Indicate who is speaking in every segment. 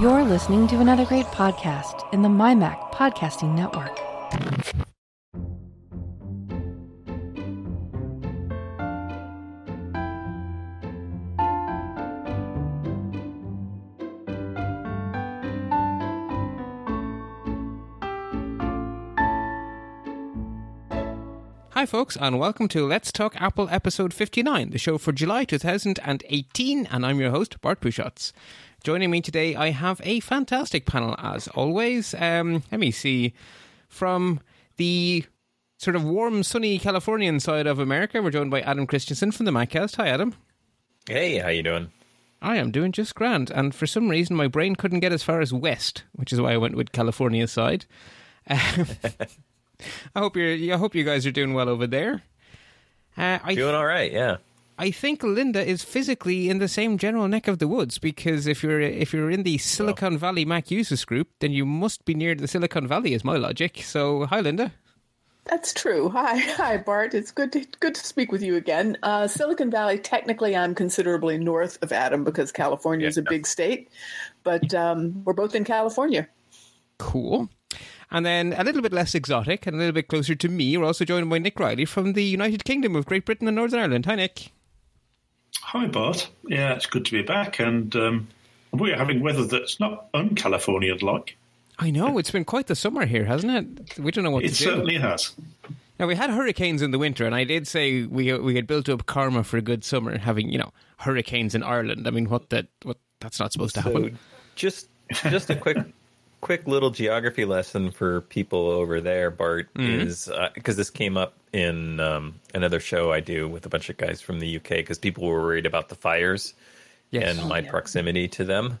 Speaker 1: You're listening to another great podcast in the MyMac Podcasting Network.
Speaker 2: Hi, folks, and welcome to Let's Talk Apple episode 59, the show for July 2018. And I'm your host, Bart Busschots. Joining me today, I have a fantastic panel as always. Um, let me see. From the sort of warm, sunny Californian side of America, we're joined by Adam Christianson from the MacCast. Hi, Adam.
Speaker 3: Hey, how you doing?
Speaker 2: I am doing just grand, and for some reason, my brain couldn't get as far as west, which is why I went with California side. Um, I hope you're. I hope you guys are doing well over there. Uh, I
Speaker 3: Doing all right, yeah.
Speaker 2: I think Linda is physically in the same general neck of the woods because if you're if you're in the Silicon Valley Mac users group, then you must be near the Silicon Valley, is my logic. So, hi, Linda.
Speaker 4: That's true. Hi, hi, Bart. It's good to good to speak with you again. Uh, Silicon Valley. Technically, I'm considerably north of Adam because California is a big state, but um, we're both in California.
Speaker 2: Cool. And then a little bit less exotic and a little bit closer to me, we're also joined by Nick Riley from the United Kingdom of Great Britain and Northern Ireland. Hi, Nick.
Speaker 5: Hi, Bart. Yeah, it's good to be back, and um, we're having weather that's not un-Californian like.
Speaker 2: I know it's been quite the summer here, hasn't it? We don't know what
Speaker 5: It
Speaker 2: to do.
Speaker 5: certainly has.
Speaker 2: Now we had hurricanes in the winter, and I did say we we had built up karma for a good summer, having you know hurricanes in Ireland. I mean, what that what that's not supposed to happen.
Speaker 3: just just a quick quick little geography lesson for people over there, Bart, is because this came up in um, another show I do with a bunch of guys from the UK because people were worried about the fires
Speaker 2: Yes.
Speaker 3: and my proximity to them,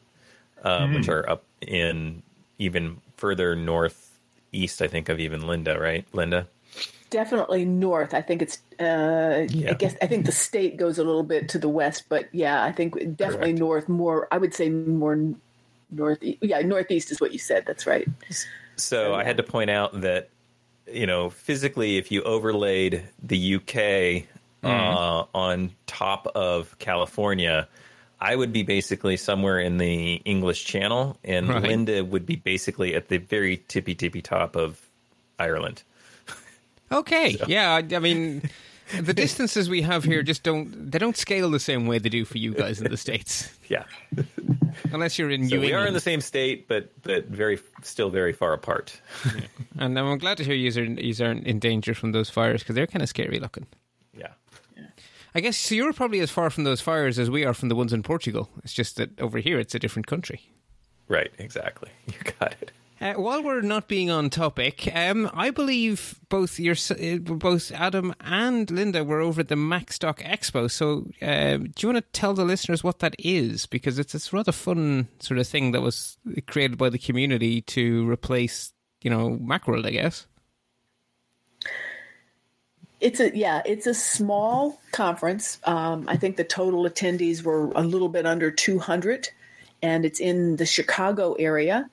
Speaker 3: uh, which are up in even further northeast, I think, of even Linda, right? Linda?
Speaker 4: Definitely north. I think it's. Uh, I guess I think the state goes a little bit to the west, but yeah, I think definitely
Speaker 3: Correct.
Speaker 4: north. More, I would say more north. Yeah, northeast is what you said. That's right.
Speaker 3: So I had to point out that you know physically, if you overlaid the UK uh, on top of California, I would be basically somewhere in the English Channel, and
Speaker 2: Right.
Speaker 3: Linda would be basically at the very tippy tippy top of Ireland.
Speaker 2: Okay, yeah, I, I mean, the distances we have here just don't they don't scale the same way they do for you guys in the states,
Speaker 3: Yeah,
Speaker 2: unless you're in
Speaker 3: so
Speaker 2: New
Speaker 3: we are in the same state, but but very still very far apart.
Speaker 2: And I'm glad to hear you are you aren't in danger from those fires because they're kind of scary looking.
Speaker 3: Yeah.
Speaker 2: I guess so you're probably as far from those fires as we are from the ones in Portugal. It's just that over here it's a different country.
Speaker 3: Right, exactly. You got it.
Speaker 2: Uh, while we're not being on topic, um, I believe both your uh, both Adam and Linda were over at the Macstock Expo. So, uh, do you want to tell the listeners what that is? Because it's a rather fun sort of thing that was created by the community to replace, you know, Macworld, I guess.
Speaker 4: It's a yeah, it's a small conference. Um, I think the total attendees were a little bit under 200, and it's in the Chicago area.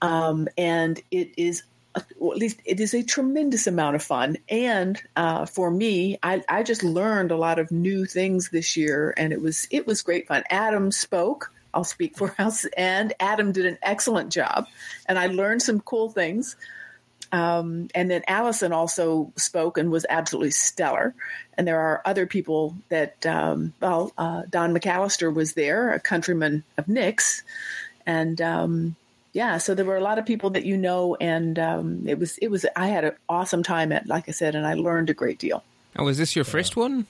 Speaker 4: Um, and it is, a, at least, it is a tremendous amount of fun. And uh, for me, I, I just learned a lot of new things this year, and it was it was great fun. Adam spoke. I'll speak for us, and Adam did an excellent job, and I learned some cool things. Um, and then Allison also spoke and was absolutely stellar. And there are other people that, um, well, uh, Don McAllister was there, a countryman of Nick's, and um, yeah, so there were a lot of people that you know, and um, it was it was I had an awesome time at, like I said, and I learned a great deal.
Speaker 2: And was this your first one?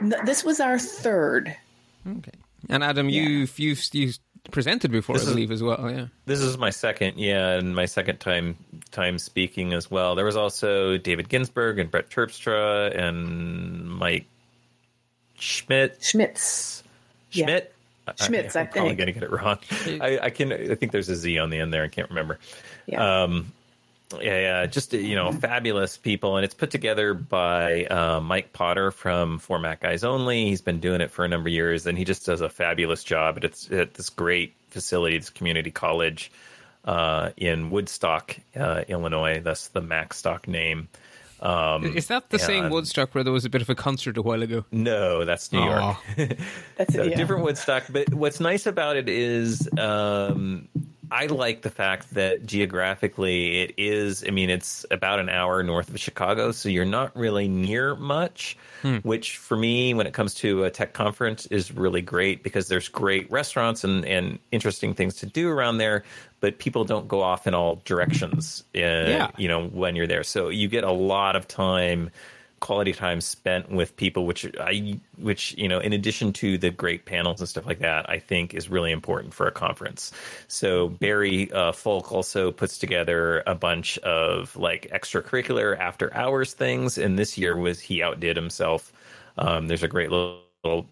Speaker 4: N- This was our third.
Speaker 2: Okay. And Adam, you've you've you presented before,
Speaker 3: This
Speaker 2: I
Speaker 3: is-
Speaker 2: believe, as well. Yeah.
Speaker 3: This is my second, yeah, and my second time time speaking as well. There was also David Ginsburg and Brett Terpstra and Mike Schmidt.
Speaker 4: Schmitz. Yeah.
Speaker 3: Schmidt.
Speaker 4: Schmitz, I
Speaker 3: I'm probably
Speaker 4: think.
Speaker 3: going to get it wrong. I, I can. I think there's a Z on the end there. I can't remember.
Speaker 4: Yeah.
Speaker 3: Um, yeah, yeah, just you know, fabulous people, and it's put together by uh, Mike Potter from For Mac Eyes Only. He's been doing it for a number of years, and he just does a fabulous job. And it's at this great facility, this community college uh, in Woodstock, uh, Illinois. That's the Macstock name. Um,
Speaker 2: Is that the same Woodstock where there was a bit of a concert a while ago?
Speaker 3: No, that's New York.
Speaker 4: That's
Speaker 3: So
Speaker 4: it. Yeah.
Speaker 3: different Woodstock. But what's nice about it is um, I like the fact that geographically it is. I mean, it's about an hour north of Chicago, so you're not really near much. Which for me, when it comes to a tech conference, is really great because there's great restaurants and and interesting things to do around there. But people don't go off in all directions. Uh,
Speaker 2: Yeah.
Speaker 3: you know when you're there, so you get a lot of time quality time spent with people which i which you know in addition to the great panels and stuff like that i think is really important for a conference. So barry uh, folk also puts together a bunch of like extracurricular after hours things and this year was he outdid himself. Um, there's a great little,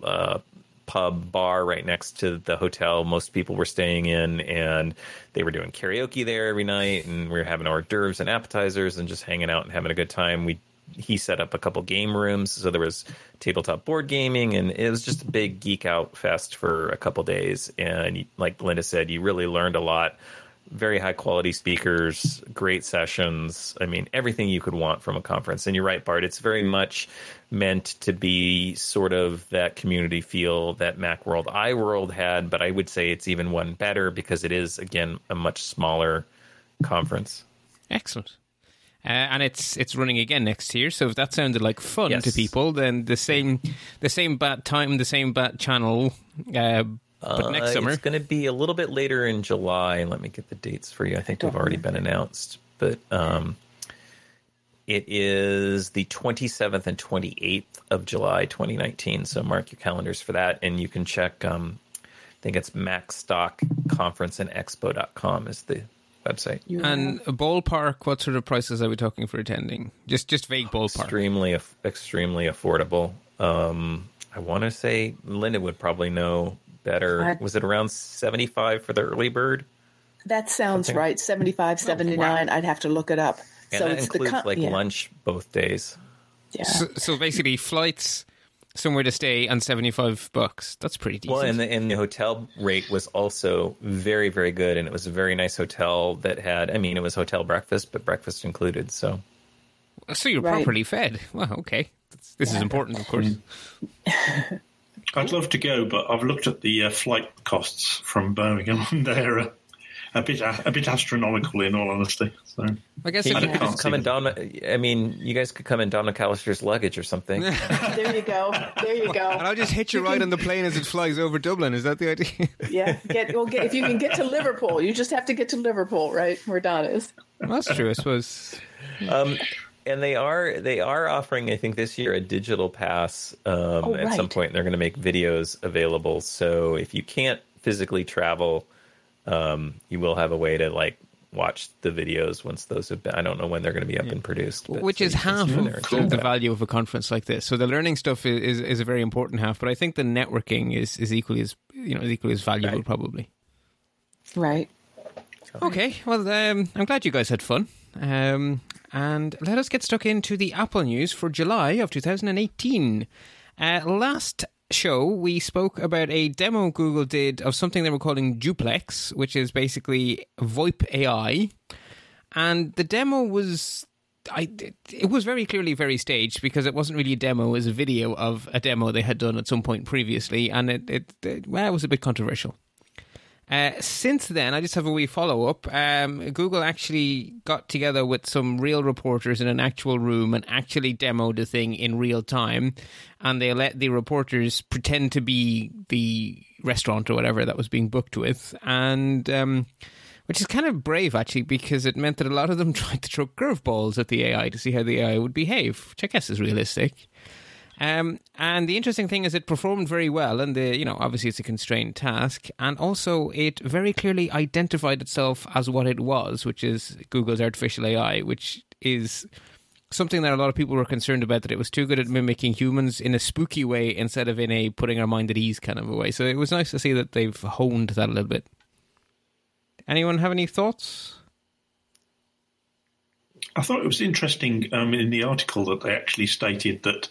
Speaker 3: uh, pub bar right next to the hotel most people were staying in and they were doing karaoke there every night and we were having hors d'oeuvres and appetizers and just hanging out and having a good time. We he set up a couple game rooms. So there was tabletop board gaming and it was just a big geek out fest for a couple days. And like linda said you really learned a lot. Very high quality speakers great sessions. I mean everything you could want from a conference. And you're right bart it's very much meant to be sort of that community feel that macworld iworld had. But i would say it's even one better because it is again a much smaller conference.
Speaker 2: Excellent. Uh, and it's it's running again next year. So if that sounded like fun
Speaker 3: Yes.
Speaker 2: to people, then the same the same bat time, the same bat channel. Uh, but next
Speaker 3: Uh,
Speaker 2: summer,
Speaker 3: It's going to be a little bit later in July. Let me get the dates for you. I think they've already been announced, but um, it is the 27th and 28th of July, 2019. So mark your calendars for that, and you can check. Um, I think it's MacStockConferenceandExpo.com is the website.
Speaker 4: You
Speaker 2: and a ballpark. What sort of prices are we talking for attending? Just just vague ballpark.
Speaker 3: Extremely, extremely affordable. Um, I want to say Linda would probably know better.
Speaker 4: I-
Speaker 3: Was it around 75 for the early bird?
Speaker 4: That sounds
Speaker 3: Something-
Speaker 4: right. 75, 79. I'd have to look it up.
Speaker 3: And
Speaker 4: so
Speaker 3: that
Speaker 4: it's
Speaker 3: includes
Speaker 4: the con-
Speaker 3: like
Speaker 4: yeah,
Speaker 3: lunch both days.
Speaker 4: Yeah.
Speaker 2: So, so basically, flights, somewhere to stay, and seventy five bucks. That's pretty decent.
Speaker 3: Well, and the, and the hotel rate was also very, very good, and it was a very nice hotel that had. I mean, it was hotel breakfast, but breakfast included. So
Speaker 2: so you're
Speaker 4: Right.
Speaker 2: properly fed. Well, okay. This, this is important, of course.
Speaker 5: I'd love to go, but I've looked at the uh, flight costs from Birmingham, and they're uh, a bit a bit astronomical, in all honesty. So
Speaker 2: I guess
Speaker 3: Hey,
Speaker 2: if
Speaker 3: you
Speaker 2: you,
Speaker 3: could just come
Speaker 5: see
Speaker 3: in Don. I mean, you guys could come in Don McAllister's luggage or something.
Speaker 4: there you go. There you go. and.
Speaker 2: I'll just hitch you right on the plane as it flies over Dublin. Is that the idea?
Speaker 4: Yeah. Get, well, get, if you can get to Liverpool, you just have to get to Liverpool, right? Where Don is.
Speaker 2: That's true, I suppose.
Speaker 3: um, and they are they are offering, I think, this year a digital pass. Um,
Speaker 4: Oh,
Speaker 3: At some point, they're going to make videos available. So if you can't physically travel, um, you will have a way to like watch the videos once those have been. I don't know when they're going to be up and produced, but
Speaker 2: Which
Speaker 3: so
Speaker 2: is half of
Speaker 3: there and
Speaker 2: the,
Speaker 3: check
Speaker 2: the
Speaker 3: it out.
Speaker 2: value of a conference like this. So the learning stuff is, is, is a very important half, but I think the networking is, is equally as you know is equally as valuable,
Speaker 3: Right.
Speaker 2: probably.
Speaker 4: Right.
Speaker 2: Okay, well, um, I'm glad you guys had fun. Um, and let us get stuck into the Apple news for July of 2018. Uh, last show, we spoke about a demo Google did of something they were calling Duplex, which is basically VoIP AI. And the demo was. I, it was very clearly very staged because it wasn't really a demo; it was a video of a demo they had done at some point previously, and it, it, it well, it was a bit controversial. Uh, since then, I just have a wee follow up. Um, Google actually got together with some real reporters in an actual room and actually demoed the thing in real time. And they let the reporters pretend to be the restaurant or whatever that was being booked with. And. Um, which is kind of brave actually because it meant that a lot of them tried to throw curveballs at the AI to see how the AI would behave, which I guess is realistic. Um, and the interesting thing is, it performed very well, and the you know obviously it's a constrained task, and also it very clearly identified itself as what it was, which is Google's artificial AI, which is something that a lot of people were concerned about that it was too good at mimicking humans in a spooky way instead of in a putting our mind at ease kind of a way. So it was nice to see that they've honed that a little bit. Anyone have any thoughts?
Speaker 5: I thought it was interesting um, in the article that they actually stated that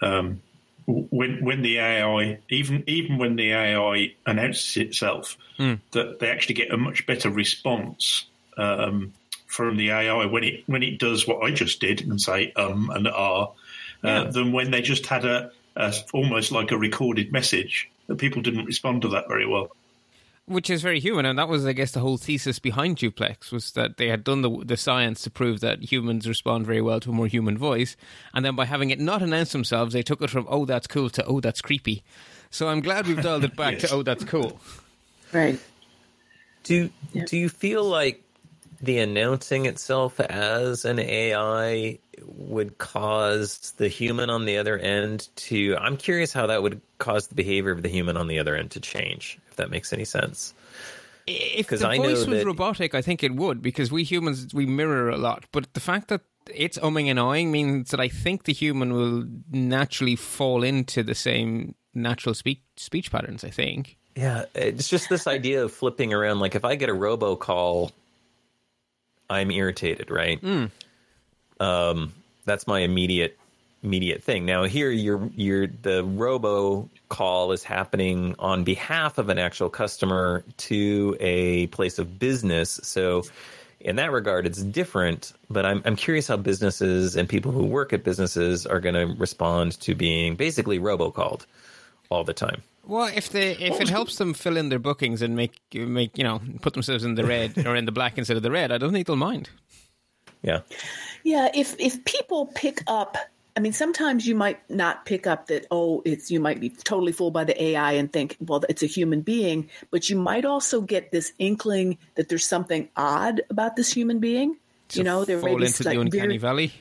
Speaker 5: um, when when the AI, even even when the AI announces itself, that they actually get a much better response um, from the AI when it when it does what I just did and say um and ah, uh, than when they just had a, a almost like a recorded message. That people didn't respond to that very well.
Speaker 2: Which is very human, and that was, I guess, the whole thesis behind Duplex was that they had done the the science to prove that humans respond very well to a more human voice, and then by having it not announce themselves, they took it from "oh that's cool" to "oh that's creepy." So I'm glad we've dialed it back
Speaker 5: Yes.
Speaker 2: to "oh that's cool."
Speaker 4: Right.
Speaker 3: Do
Speaker 4: Yeah.
Speaker 3: do you feel like the announcing itself as an AI would cause the human on the other end to? I'm curious how that would cause the behavior of the human on the other end to change. If that makes any sense.
Speaker 2: If the
Speaker 3: I know
Speaker 2: voice was robotic, I think it would because we humans we mirror a lot. But the fact that it's umming and ahhing means that I think the human will naturally fall into the same natural speech speech patterns. I think.
Speaker 3: Yeah, it's just this idea of flipping around. Like if I get a robocall, I'm irritated, right? Um, that's my immediate immediate thing. Now here, you're you're the robo call is happening on behalf of an actual customer to a place of business. So in that regard, it's different. But I'm I'm curious how businesses and people who work at businesses are going to respond to being basically robocalled all the time.
Speaker 2: Well, if they if it helps them fill in their bookings and make make you know put themselves in the red or in the black instead of the red, I don't think they'll mind.
Speaker 3: Yeah.
Speaker 4: Yeah, if if people pick up, I mean, sometimes you might not pick up that. Oh, it's you might be totally fooled by the AI and think, well, it's a human being. But you might also get this inkling that there's something odd about this human being. you know, there may
Speaker 2: fall
Speaker 4: be
Speaker 2: into
Speaker 4: like
Speaker 2: the uncanny
Speaker 4: very-
Speaker 2: valley.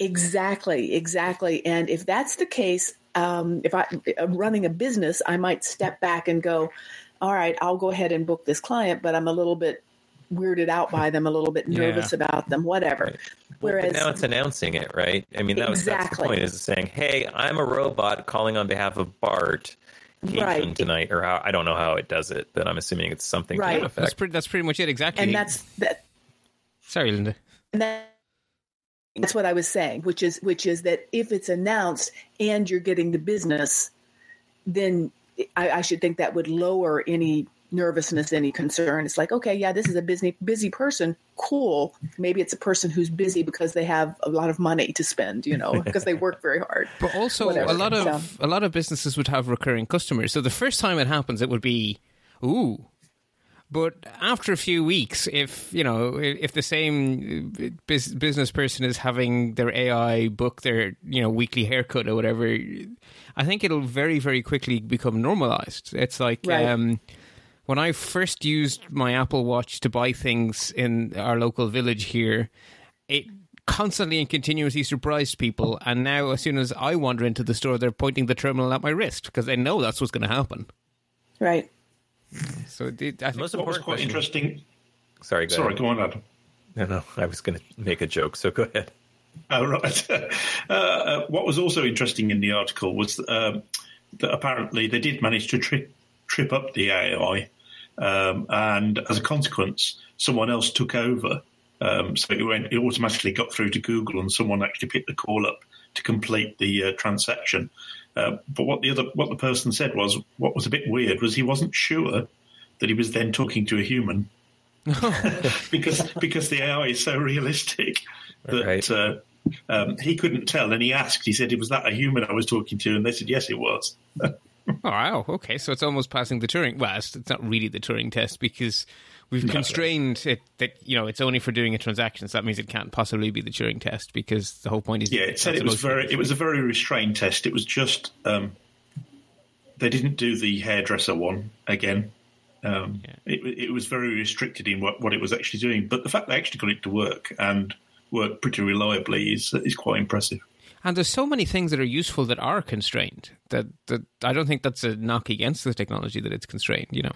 Speaker 4: Exactly, exactly. And if that's the case, um, if I am running a business, I might step back and go, "All right, I'll go ahead and book this client," but I'm a little bit weirded out by them, a little bit
Speaker 2: Yeah.
Speaker 4: nervous about them, whatever.
Speaker 3: Well,
Speaker 4: Whereas
Speaker 3: but now it's announcing it, right? I mean, that was that's the
Speaker 4: Exactly.
Speaker 3: point is saying, "Hey, I'm a robot calling on behalf of Bart.
Speaker 4: Right.
Speaker 3: tonight, or how, I don't know how it does it, but I'm assuming it's something
Speaker 4: Right.
Speaker 3: that
Speaker 2: That's pretty. That's pretty much it. Exactly.
Speaker 4: and that's that
Speaker 2: sorry, Linda.
Speaker 4: and that, that's what I was saying, which is which is that if it's announced and you're getting the business, then I, I should think that would lower any nervousness, any concern. It's like, okay, yeah, this is a busy busy person. Cool. Maybe it's a person who's busy because they have a lot of money to spend, you know, because they work very hard.
Speaker 2: But also,
Speaker 4: Whatever.
Speaker 2: a lot of
Speaker 4: So-
Speaker 2: a lot of businesses would have recurring customers. So the first time it happens, it would be, ooh. But after a few weeks, if you know, if the same business person is having their AI book their you know weekly haircut or whatever, I think it'll very very quickly become normalized. It's like
Speaker 4: Right.
Speaker 2: um, when I first used my Apple Watch to buy things in our local village here, it constantly and continuously surprised people. And now, as soon as I wander into the store, they're pointing the terminal at my wrist because they know that's what's going to happen.
Speaker 4: Right.
Speaker 2: So, it, I think,
Speaker 3: Most
Speaker 5: What was
Speaker 3: important
Speaker 5: quite
Speaker 3: question.
Speaker 5: interesting.
Speaker 3: Sorry, go
Speaker 5: Sorry,
Speaker 3: ahead.
Speaker 5: go on, Adam.
Speaker 3: No, no, I was going to make a joke, so go ahead.
Speaker 5: Oh, right. uh, uh, what was also interesting in the article was um, that apparently they did manage to trip, trip up the AI, um, and as a consequence, someone else took over. Um, so it went, it automatically got through to Google, and someone actually picked the call up to complete the uh, transaction. Uh, but what the other, what the person said was, what was a bit weird was he wasn't sure that he was then talking to a human because because the AI is so realistic that
Speaker 3: Right.
Speaker 5: uh, um, he couldn't tell. And he asked, he said, "Was that a human I was talking to?" And they said, "Yes, it was."
Speaker 2: oh, wow, okay, so it's almost passing the Turing. Test. Well, it's, it's not really the Turing test because we've constrained it that you know it's only for doing a transaction. So that means it can't possibly be the Turing test because the whole point is
Speaker 5: Yeah, it said it was very. It was a very restrained test. It was just um, they didn't do the hairdresser one again. Um, it, it was very restricted in what, what it was actually doing. But the fact they actually got it to work and work pretty reliably is is quite impressive.
Speaker 2: And there's so many things that are useful that are constrained. That that I don't think that's a knock against the technology that it's constrained. You know,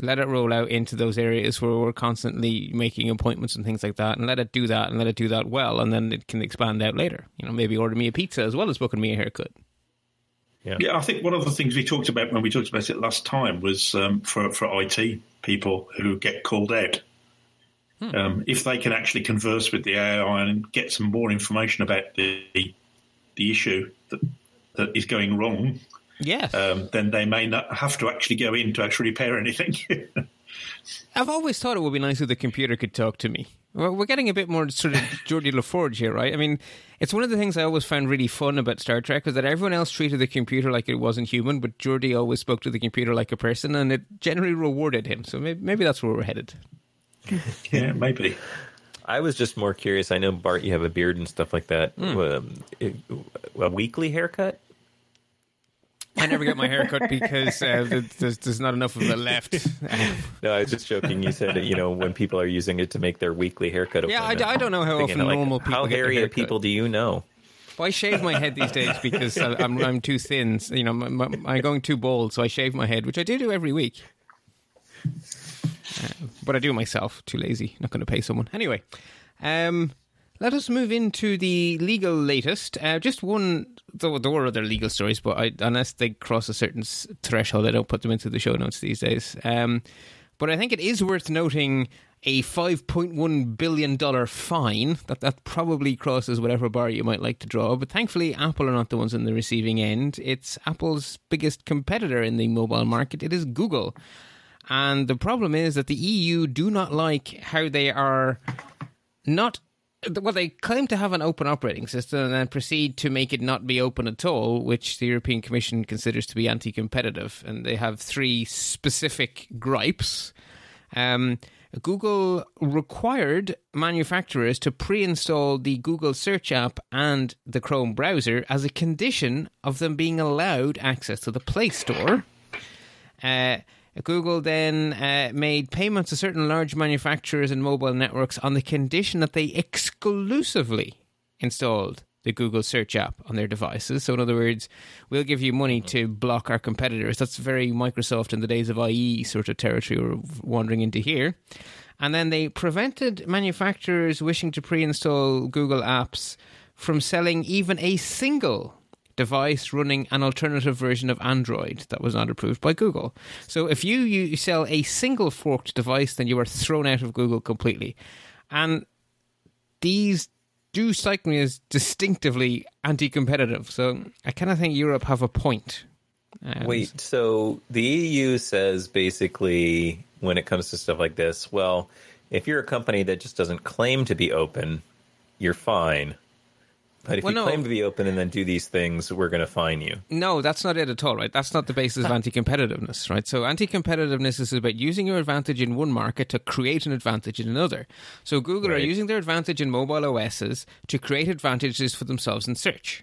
Speaker 2: let it roll out into those areas where we're constantly making appointments and things like that, and let it do that and let it do that well, and then it can expand out later. You know, maybe order me a pizza as well as booking me a haircut.
Speaker 5: Yeah, yeah, I think one of the things we talked about when we talked about it last time was um, for for IT people who get called out. Um, if they can actually converse with the AI and get some more information about the the issue that that is going wrong,
Speaker 2: Yes.
Speaker 5: um, then they may not have to actually go in to actually repair anything.
Speaker 2: I've always thought it would be nice if the computer could talk to me. We're we're getting a bit more sort of Geordi LaForge here, right? I mean, it's one of the things I always found really fun about Star Trek was that everyone else treated the computer like it wasn't human, but Geordi always spoke to the computer like a person, and it generally rewarded him. So maybe, maybe that's where we're headed.
Speaker 5: Yeah, maybe.
Speaker 3: I was just more curious. I know Bart, you have a beard and stuff like that. Um, it- a weekly haircut?
Speaker 2: I never get my hair cut because uh, there's, there's not enough of it left.
Speaker 3: No, I was just joking. You said you know when people are using it to make their weekly haircut.
Speaker 2: Yeah, I. I don't know how often
Speaker 3: like,
Speaker 2: normal people
Speaker 3: How hairy
Speaker 2: hair
Speaker 3: people do you know?
Speaker 2: Well, I shave my head these days because I'm I'm too thin. So, You know, my, my, I'm going too bald, so I shave my head, which I do do every week. Uh, but I do it myself. Too lazy. Not going to pay someone anyway. Um, let us move into the legal latest. Uh, just one. There, were other legal stories, but I, unless they cross a certain threshold, I don't put them into the show notes these days. Um, but I think it is worth noting a $5.1 billion fine. That that probably crosses whatever bar you might like to draw. But thankfully, Apple are not the ones on the receiving end. It's Apple's biggest competitor in the mobile market. It is Google. And the problem is that the EU do not like how they are not well they claim to have an open operating system and then proceed to make it not be open at all which the european commission considers to be anti-competitive and they have three specific gripes. Um, google required manufacturers to pre-install the google search app and the chrome browser as a condition of them being allowed access to the play store. Uh, Google then uh, made payments to certain large manufacturers and mobile networks on the condition that they exclusively installed the Google search app on their devices. So, in other words, we'll give you money to block our competitors. That's very Microsoft in the days of IE sort of territory we're wandering into here. And then they prevented manufacturers wishing to pre install Google apps from selling even a single device running an alternative version of Android that was not approved by Google. So if you, you sell a single forked device, then you are thrown out of Google completely. And these do strike me as distinctively anti competitive. So I kind of think Europe have a point. Um,
Speaker 3: Wait, so the EU says basically when it comes to stuff like this, well, if you're a company that just doesn't claim to be open, you're fine. But if
Speaker 2: Well,
Speaker 3: you
Speaker 2: no.
Speaker 3: claim to be open and then do these things, we're going to fine you.
Speaker 2: No, that's not it at all, right? That's not the basis of anti competitiveness, right? So, anti competitiveness is about using your advantage in one market to create an advantage in another. So, Google are using their advantage in mobile OSs to create advantages for themselves in search.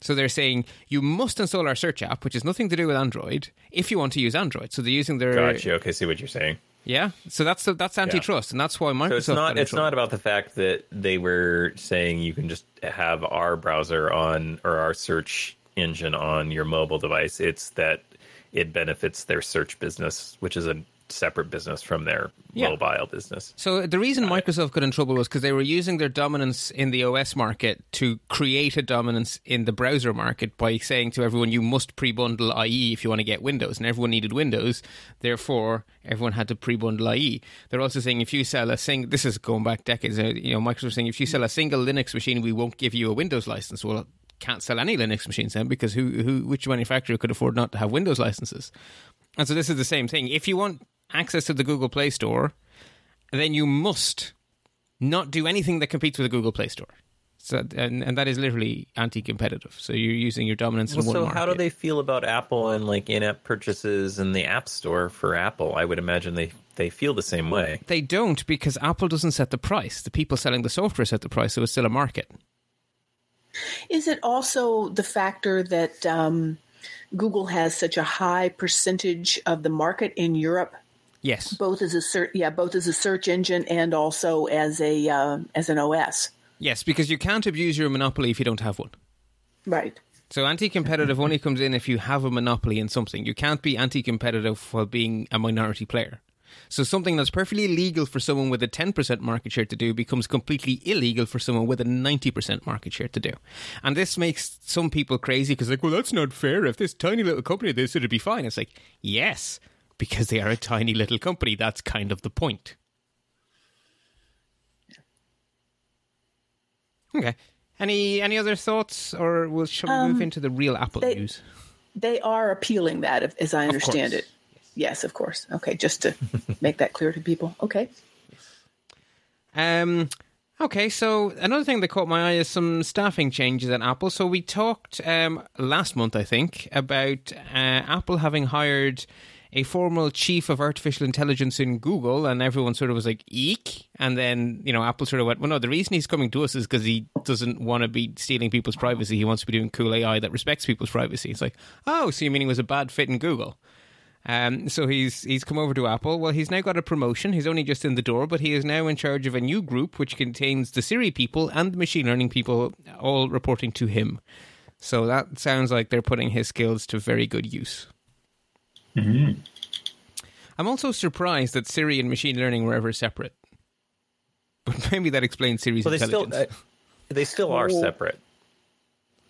Speaker 2: So, they're saying you must install our search app, which has nothing to do with Android, if you want to use Android. So, they're using their.
Speaker 3: Gotcha. Okay, see what you're saying.
Speaker 2: Yeah. So, that's that's antitrust, and that's why Microsoft.
Speaker 3: So it's not it's
Speaker 2: trouble.
Speaker 3: not about the fact that they were saying you can just have our browser on or our search engine on your mobile device. It's that it benefits their search business, which is a separate business from their
Speaker 2: Yeah.
Speaker 3: mobile business.
Speaker 2: So the reason Microsoft got in trouble was because they were using their dominance in the OS market to create a dominance in the browser market by saying to everyone, you must pre-bundle IE if you want to get Windows, and everyone needed Windows. Therefore, everyone had to pre-bundle IE. They're also saying if you sell a single, this is going back decades. uh, You know, Microsoft saying if you sell a single Linux machine, we won't give you a Windows license. Well. Can't sell any Linux machines then because who, who, which manufacturer could afford not to have Windows licenses? And so this is the same thing. If you want access to the Google Play Store, then you must not do anything that competes with the Google Play Store. So, and, and that is literally anti-competitive. So you're using your dominance in one
Speaker 3: so
Speaker 2: market.
Speaker 3: how do they feel about Apple and like in-app purchases and the App Store for Apple? I would imagine they they feel the same way.
Speaker 2: They don't because Apple doesn't set the price. The people selling the software set the price, so it's still a market.
Speaker 4: Is it also the factor that um, Google has such a high percentage of the market in Europe,
Speaker 2: Yes.
Speaker 4: both as a search, yeah, both as a search engine and also as a uh, as an OS?
Speaker 2: Yes, because you can't abuse your monopoly if you don't have one.
Speaker 4: Right.
Speaker 2: So anti-competitive only comes in if you have a monopoly in something. You can't be anti-competitive while being a minority player. So something that's perfectly legal for someone with a 10% market share to do becomes completely illegal for someone with a 90% market share to do. And this makes some people crazy because like, well, that's not fair. If this tiny little company did this, it'd be fine. It's like, yes, because they are a tiny little company. That's kind of the point. Okay. Any any other thoughts, or we'll shall we move into the real Apple
Speaker 4: they-
Speaker 2: news?
Speaker 4: They are appealing that, if- as I understand it. yes, of course. Okay, just to make that clear to people. Okay.
Speaker 2: Um, okay, so another thing that caught my eye is some staffing changes at Apple. So we talked um, last month, I think, about uh, Apple having hired a formal chief of artificial intelligence in Google, and everyone sort of was like, eek. And then, you know, Apple sort of went, well, no, the reason he's coming to us is because he doesn't want to be stealing people's privacy. He wants to be doing cool AI that respects people's privacy. It's like, oh, so you mean he was a bad fit in Google? Um, so he's he's come over to Apple. Well, he's now got a promotion. He's only just in the door, but he is now in charge of a new group which contains the Siri people and the machine learning people, all reporting to him. So that sounds like they're putting his skills to very good use.
Speaker 5: Mm-hmm.
Speaker 2: I'm also surprised that Siri and machine learning were ever separate. But maybe that explains Siri's
Speaker 3: Well, they still
Speaker 2: intelligence.
Speaker 3: uh, they still are
Speaker 4: Oh.
Speaker 3: separate.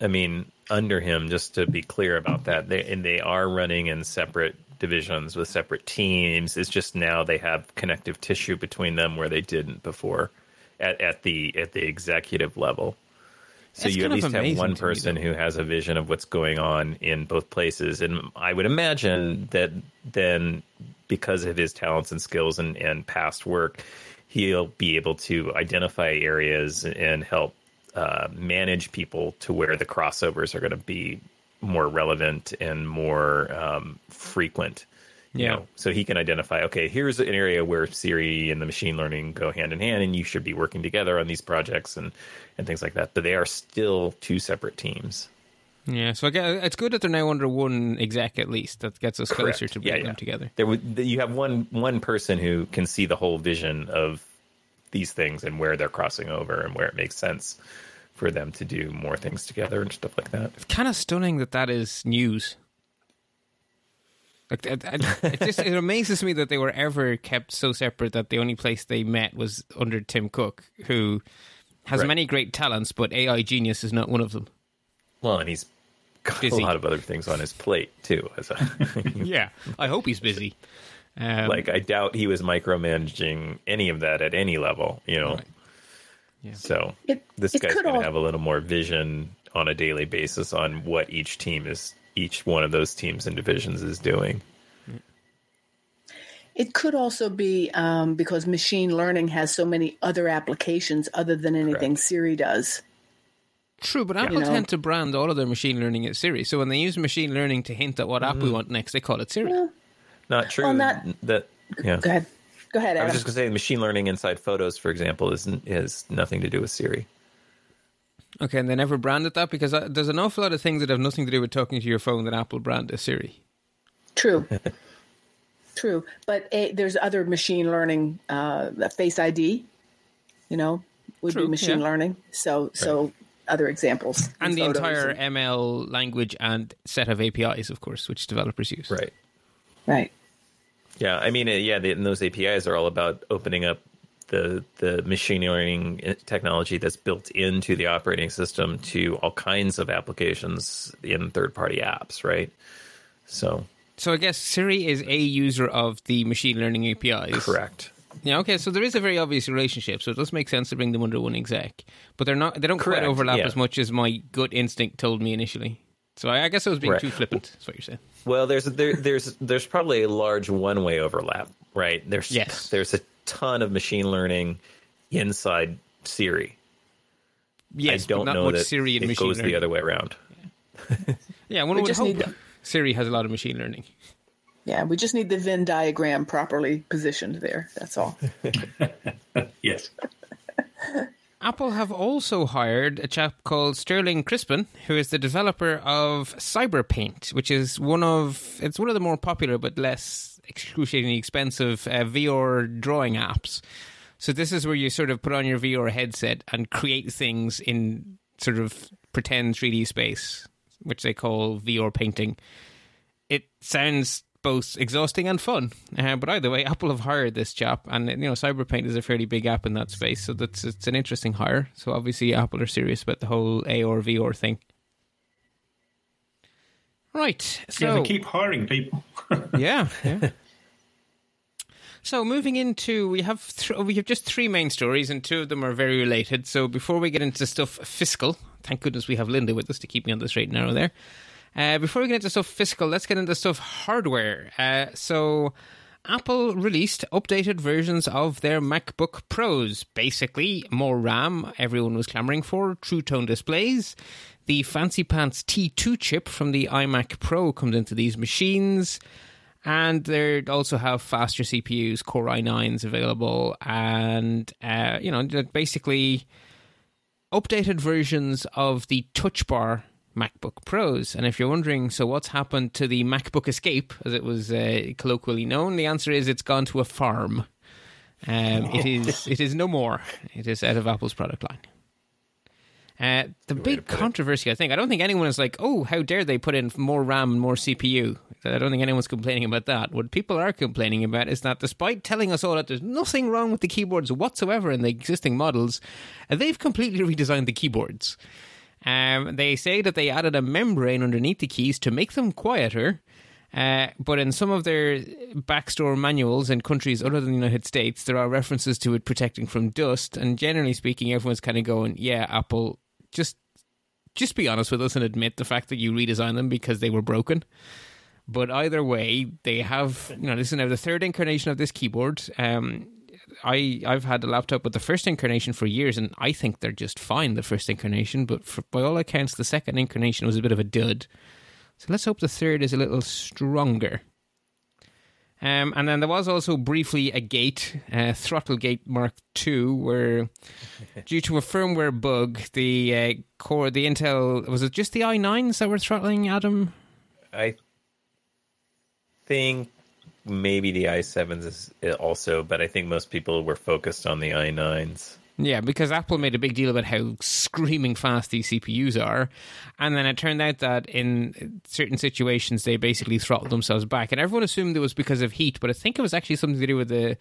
Speaker 3: I mean, under him, just to be clear about that, they and they are running in separate divisions with separate teams. It's just now they have connective tissue between them where they didn't before, at at the at the executive level. So
Speaker 2: That's
Speaker 3: you at least have one person who has a vision of what's going on in both places, and I would imagine that then because of his talents and skills and, and past work, he'll be able to identify areas and help uh, manage people to where the crossovers are going to be more relevant and more um, frequent. You
Speaker 2: Yeah.
Speaker 3: know. so he can identify, okay, here's an area where Siri and the machine learning go hand in hand, and you should be working together on these projects and and things like that. But they are still two separate teams.
Speaker 2: Yeah, so I guess it's good that they're now under one exec at least. That gets us closer
Speaker 3: Correct.
Speaker 2: to
Speaker 3: Yeah,
Speaker 2: bringing
Speaker 3: yeah.
Speaker 2: them together.
Speaker 3: There, would- you have one one person who can see the whole vision of these things and where they're crossing over and where it makes sense for them to do more things together and stuff like that.
Speaker 2: It's kind of stunning that that is news. Like, it, it, it just it amazes me that they were ever kept so separate that the only place they met was under Tim Cook, who has
Speaker 3: Right.
Speaker 2: many great talents, but AI genius is not one of them.
Speaker 3: Well, and he's got
Speaker 2: Busy.
Speaker 3: a lot of other things on his plate too. As a,
Speaker 2: Yeah, I hope he's busy. Um,
Speaker 3: like, I doubt he was micromanaging any of that at any level. You know,
Speaker 2: Right. Yeah.
Speaker 3: so
Speaker 4: It,
Speaker 3: this
Speaker 4: it
Speaker 3: guy's
Speaker 4: could
Speaker 3: going
Speaker 4: all
Speaker 3: to have a little more vision on a daily basis on what each team is, each one of those teams and divisions is doing.
Speaker 4: It could also be um, because machine learning has so many other applications other than anything
Speaker 3: Correct.
Speaker 4: Siri does.
Speaker 2: True, but Apple
Speaker 4: You know.
Speaker 2: tend to brand all of their machine learning as Siri. So when they use machine learning to hint at what app
Speaker 3: Mm-hmm.
Speaker 2: we want next, they call it Siri.
Speaker 3: Not true.
Speaker 4: Well, not-
Speaker 3: that yeah.
Speaker 4: Go ahead. Go ahead,
Speaker 3: I was just going to say, machine learning inside photos, for example, is has nothing to do with Siri.
Speaker 2: Okay, and they never branded that because uh, there's an awful lot of things that have nothing to do with talking to your phone that Apple brand as Siri.
Speaker 4: True. True. But a, there's other machine learning, uh, Face ID, you know, would
Speaker 2: True,
Speaker 4: be machine
Speaker 2: yeah.
Speaker 4: learning. So, so other examples. in
Speaker 2: And the entire
Speaker 4: and-
Speaker 2: ML language and set of APIs, of course, which developers use.
Speaker 3: Right.
Speaker 4: right.
Speaker 3: Yeah. I mean, uh, yeah, the, and those APIs are all about opening up the the machine learning uh, technology that's built into the operating system to all kinds of applications in third party apps. Right. So
Speaker 2: So I guess Siri is a user of the machine learning APIs.
Speaker 3: correct.
Speaker 2: Yeah, okay, so there is a very obvious relationship, so it does make sense to bring them under one exec. But they're not they don't
Speaker 3: Correct,
Speaker 2: quite overlap
Speaker 3: yeah.
Speaker 2: as much as my gut instinct told me initially. So I, guess I was being
Speaker 3: Right.
Speaker 2: too flippant, is what you're saying.
Speaker 3: Well, there's there, there's there's probably a large one way overlap, right? There's
Speaker 2: Yes.
Speaker 3: there's a ton of machine learning inside Siri.
Speaker 2: Yes,
Speaker 3: I don't
Speaker 2: but not
Speaker 3: know
Speaker 2: much
Speaker 3: that
Speaker 2: Siri and
Speaker 3: it
Speaker 2: machine
Speaker 3: goes
Speaker 2: learning.
Speaker 3: the other way around.
Speaker 2: Yeah, one
Speaker 4: We
Speaker 2: would
Speaker 4: just
Speaker 2: hope
Speaker 4: need to-
Speaker 2: Siri has a lot of machine learning.
Speaker 4: Yeah. We just need the Venn diagram properly positioned there. That's all.
Speaker 5: Yes.
Speaker 2: Apple have also hired a chap called Sterling Crispin, who is the developer of CyberPaint, which is one of it's one of the more popular but less excruciatingly expensive uh, VR drawing apps. So this is where you sort of put on your VR headset and create things in sort of pretend 3D space, which they call VR painting. It sounds both exhausting and fun. Uh, but either way, Apple have hired this chap, and you know, CyberPaint is a fairly big app in that space, so that's it's an interesting hire. So obviously, Apple are serious about the whole AR VR thing. Right.
Speaker 5: Yeah,
Speaker 2: So
Speaker 5: they keep hiring people.
Speaker 2: yeah, yeah. So moving into we have th- we have just three main stories and two of them are very related. So before we get into stuff fiscal, thank goodness we have Linda with us to keep me on the straight and narrow there. Uh, before we get into stuff fiscal, let's get into stuff hardware. Uh, so, Apple released updated versions of their MacBook Pros. Basically, more RAM, everyone was clamoring for, True Tone displays. The Fancy Pants T2 chip from the iMac Pro comes into these machines. And they also have faster CPUs, Core i9s available, and, uh, you know, basically updated versions of the Touch Bar MacBook Pros. And if you're wondering, so what's happened to the MacBook Escape, as it was uh, colloquially known, the answer is it's gone to a farm. Um, it is it is no more. It is out of Apple's product line. Uh, the big controversy, I think, I don't think anyone is like, oh, how dare they put in more RAM and more CPU. I don't think anyone's complaining about that. What people are complaining about is that despite telling us all that there's nothing wrong with the keyboards whatsoever in the existing models, they've completely redesigned the keyboards. Um, they say that they added a membrane underneath the keys to make them quieter. Uh, but in some of their backstore manuals in countries other than the United States, there are references to it protecting from dust. And generally speaking, everyone's kind of going, "Yeah, Apple, just just be honest with us and admit the fact that you redesigned them because they were broken." But either way, they have you know this is now the third incarnation of this keyboard. Um, I I've had a laptop with the first incarnation for years, and I think they're just fine. The first incarnation, but for, by all accounts, the second incarnation was a bit of a dud. So let's hope the third is a little stronger. Um, and then there was also briefly a gate, uh, Throttlegate Mark II, where due to a firmware bug, the uh, core, the Intel, was it just the i9s that were throttling, Adam?
Speaker 3: I think maybe the i7s is also, but I think most people were focused on the i9s.
Speaker 2: Yeah, because Apple made a big deal about how screaming fast these CPUs are. And then it turned out that in certain situations, they basically throttled themselves back. And everyone assumed it was because of heat, but I think it was actually something to do with the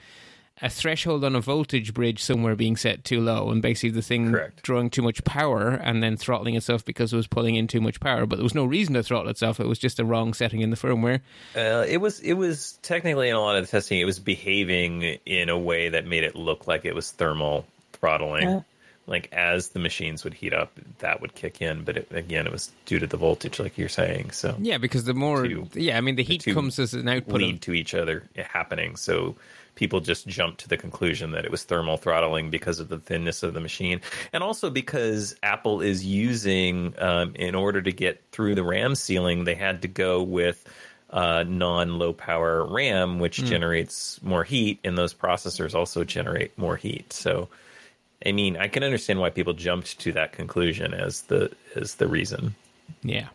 Speaker 2: a threshold on a voltage bridge somewhere being set too low, and basically the thing
Speaker 3: Correct.
Speaker 2: drawing too much power and then throttling itself because it was pulling in too much power. But there was no reason to throttle itself; it was just a wrong setting in the firmware.
Speaker 3: Uh, it was it was technically in a lot of the testing, it was behaving in a way that made it look like it was thermal throttling.
Speaker 4: Yeah.
Speaker 3: Like as the machines would heat up, that would kick in. But it, again, it was due to the voltage, like you're saying. So
Speaker 2: Yeah, because the more,
Speaker 3: Two-
Speaker 2: yeah, I mean, the heat
Speaker 3: two
Speaker 2: comes as an output
Speaker 3: lead
Speaker 2: of
Speaker 3: to each other happening. So people just jumped to the conclusion that it was thermal throttling because of the thinness of the machine, and also because Apple is using, um, in order to get through the RAM ceiling, they had to go with uh, non-low power RAM, which generates more heat, and those processors also generate more heat. So. I mean, I can understand why people jumped to that conclusion as the as the reason.
Speaker 2: yeah.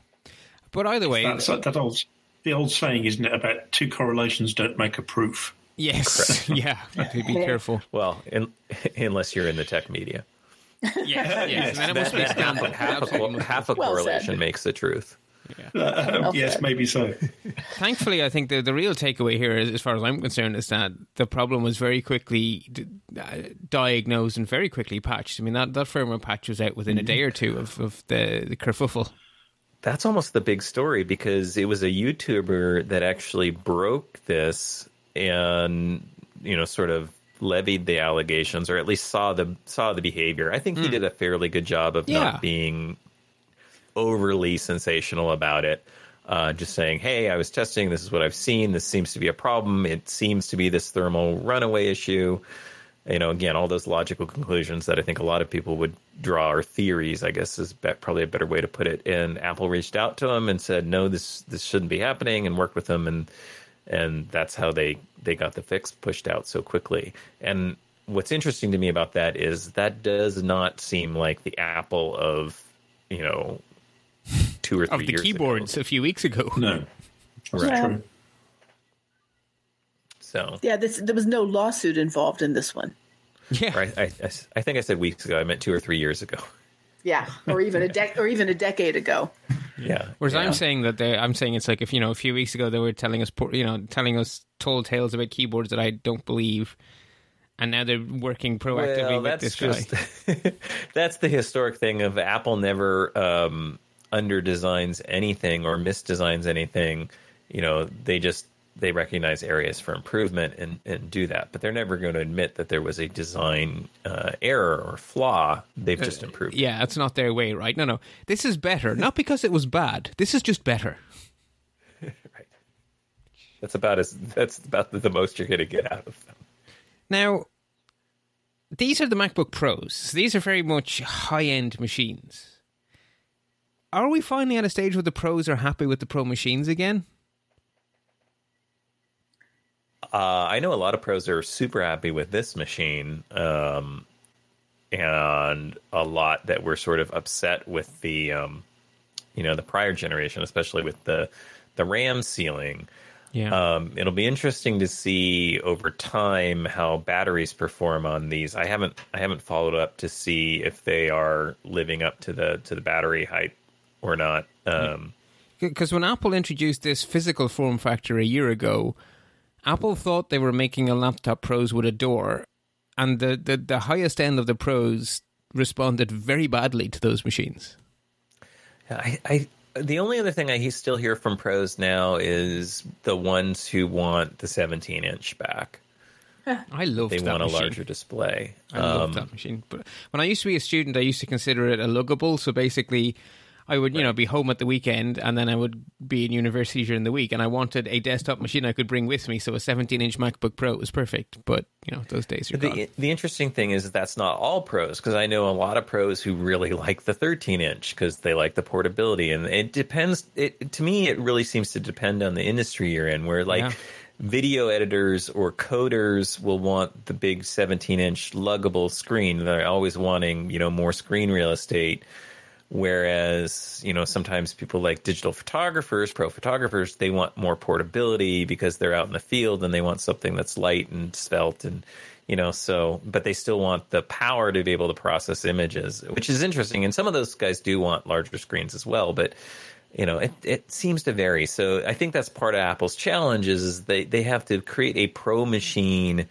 Speaker 2: But either way,
Speaker 5: That's like that old the old saying, isn't it, about two correlations don't make a proof.
Speaker 2: yes, yeah, be careful.
Speaker 3: Well, in, unless you're in the tech media.
Speaker 2: Yes, yes, and then it must be
Speaker 3: that half, a, half, a,
Speaker 2: Absolutely
Speaker 3: co-
Speaker 2: must be.
Speaker 3: half a
Speaker 4: Well said.
Speaker 3: correlation makes the truth.
Speaker 5: Uh, yes, maybe so.
Speaker 2: Thankfully, I think the, the real takeaway here, is, as far as I'm concerned, is that the problem was very quickly d- uh, diagnosed and very quickly patched. I mean, that, that firmware patch was out within a day or two of, of the, the kerfuffle.
Speaker 3: That's almost the big story because it was a YouTuber that actually broke this and you know sort of levied the allegations or at least saw the saw the behavior. I think he did a fairly good job of
Speaker 2: Hmm. Yeah.
Speaker 3: not being overly sensational about it. Uh, just saying, "Hey, I was testing. This is what I've seen. This seems to be a problem. It seems to be this thermal runaway issue." You know, again, all those logical conclusions that I think a lot of people would draw, or theories, I guess, is be- probably a better way to put it. And Apple reached out to them and said, "No, this this shouldn't be happening," and worked with them, and and that's how they they got the fix pushed out so quickly. And what's interesting to me about that is that does not seem like the Apple of you know two or three
Speaker 2: Of the
Speaker 3: years ago.
Speaker 2: keyboards a few weeks ago.
Speaker 5: No, that's
Speaker 4: Right.
Speaker 5: true.
Speaker 3: So,
Speaker 4: Yeah, this, there was no lawsuit involved in this one.
Speaker 2: Yeah.
Speaker 3: I, I, I think I said weeks ago. I meant two or three years ago.
Speaker 4: Yeah, or even a dec- or even a decade ago.
Speaker 3: Yeah.
Speaker 2: Whereas
Speaker 3: yeah.
Speaker 2: I'm saying that they, I'm saying it's like if you know a few weeks ago they were telling us, you know, telling us told tales about keyboards that I don't believe, and now they're working proactively
Speaker 3: well,
Speaker 2: with
Speaker 3: that's
Speaker 2: this guy.
Speaker 3: that's the historic thing of Apple never um, under designs anything or misdesigns anything. You know, they just they recognize areas for improvement and, and do that. But they're never going to admit that there was a design uh, error or flaw. They've just improved.
Speaker 2: Yeah, it's not their way, right? No, no. This is better. Not because it was bad. This is just better.
Speaker 3: right. That's about as that's about the most you're going to get out of them.
Speaker 2: Now, these are the MacBook Pros. These are very much high end machines. Are we finally at a stage where the pros are happy with the pro machines again?
Speaker 3: Uh, I know a lot of pros are super happy with this machine, um, and a lot that were sort of upset with the, um, you know, the prior generation, especially with the the RAM ceiling.
Speaker 2: Yeah.
Speaker 3: Um, it'll be interesting to see over time how batteries perform on these. I haven't I haven't followed up to see if they are living up to the to the battery height or not. Um,
Speaker 2: Because when Apple introduced this physical form factor a year ago, Apple thought they were making a laptop pros with a door, and the, the, the highest end of the pros responded very badly to those machines.
Speaker 3: I, I the only other thing I still hear from pros now is the ones who want the 17 inch back.
Speaker 2: I love that.
Speaker 3: They want a
Speaker 2: machine.
Speaker 3: larger display.
Speaker 2: I love
Speaker 3: Um,
Speaker 2: that machine. But when I used to be a student, I used to consider it a luggable. So basically, I would, you know, be home at the weekend and then I would be in university during the week. And I wanted a desktop machine I could bring with me. So a 17 inch MacBook Pro was perfect. But, you know, those days are gone.
Speaker 3: The, the interesting thing is that that's not all pros because I know a lot of pros who really like the 13 inch because they like the portability and it depends. It to me, it really seems to depend on the industry you're in. Where like
Speaker 2: Yeah.
Speaker 3: video editors or coders will want the big 17 inch luggable screen. They're always wanting you know more screen real estate. Whereas, you know, sometimes people like digital photographers, pro photographers, they want more portability because they're out in the field and they want something that's light and svelte and, you know, so, but they still want the power to be able to process images, which is interesting. And some of those guys do want larger screens as well, but, you know, it, it seems to vary. So I think that's part of Apple's challenge is, is they, they have to create a pro machine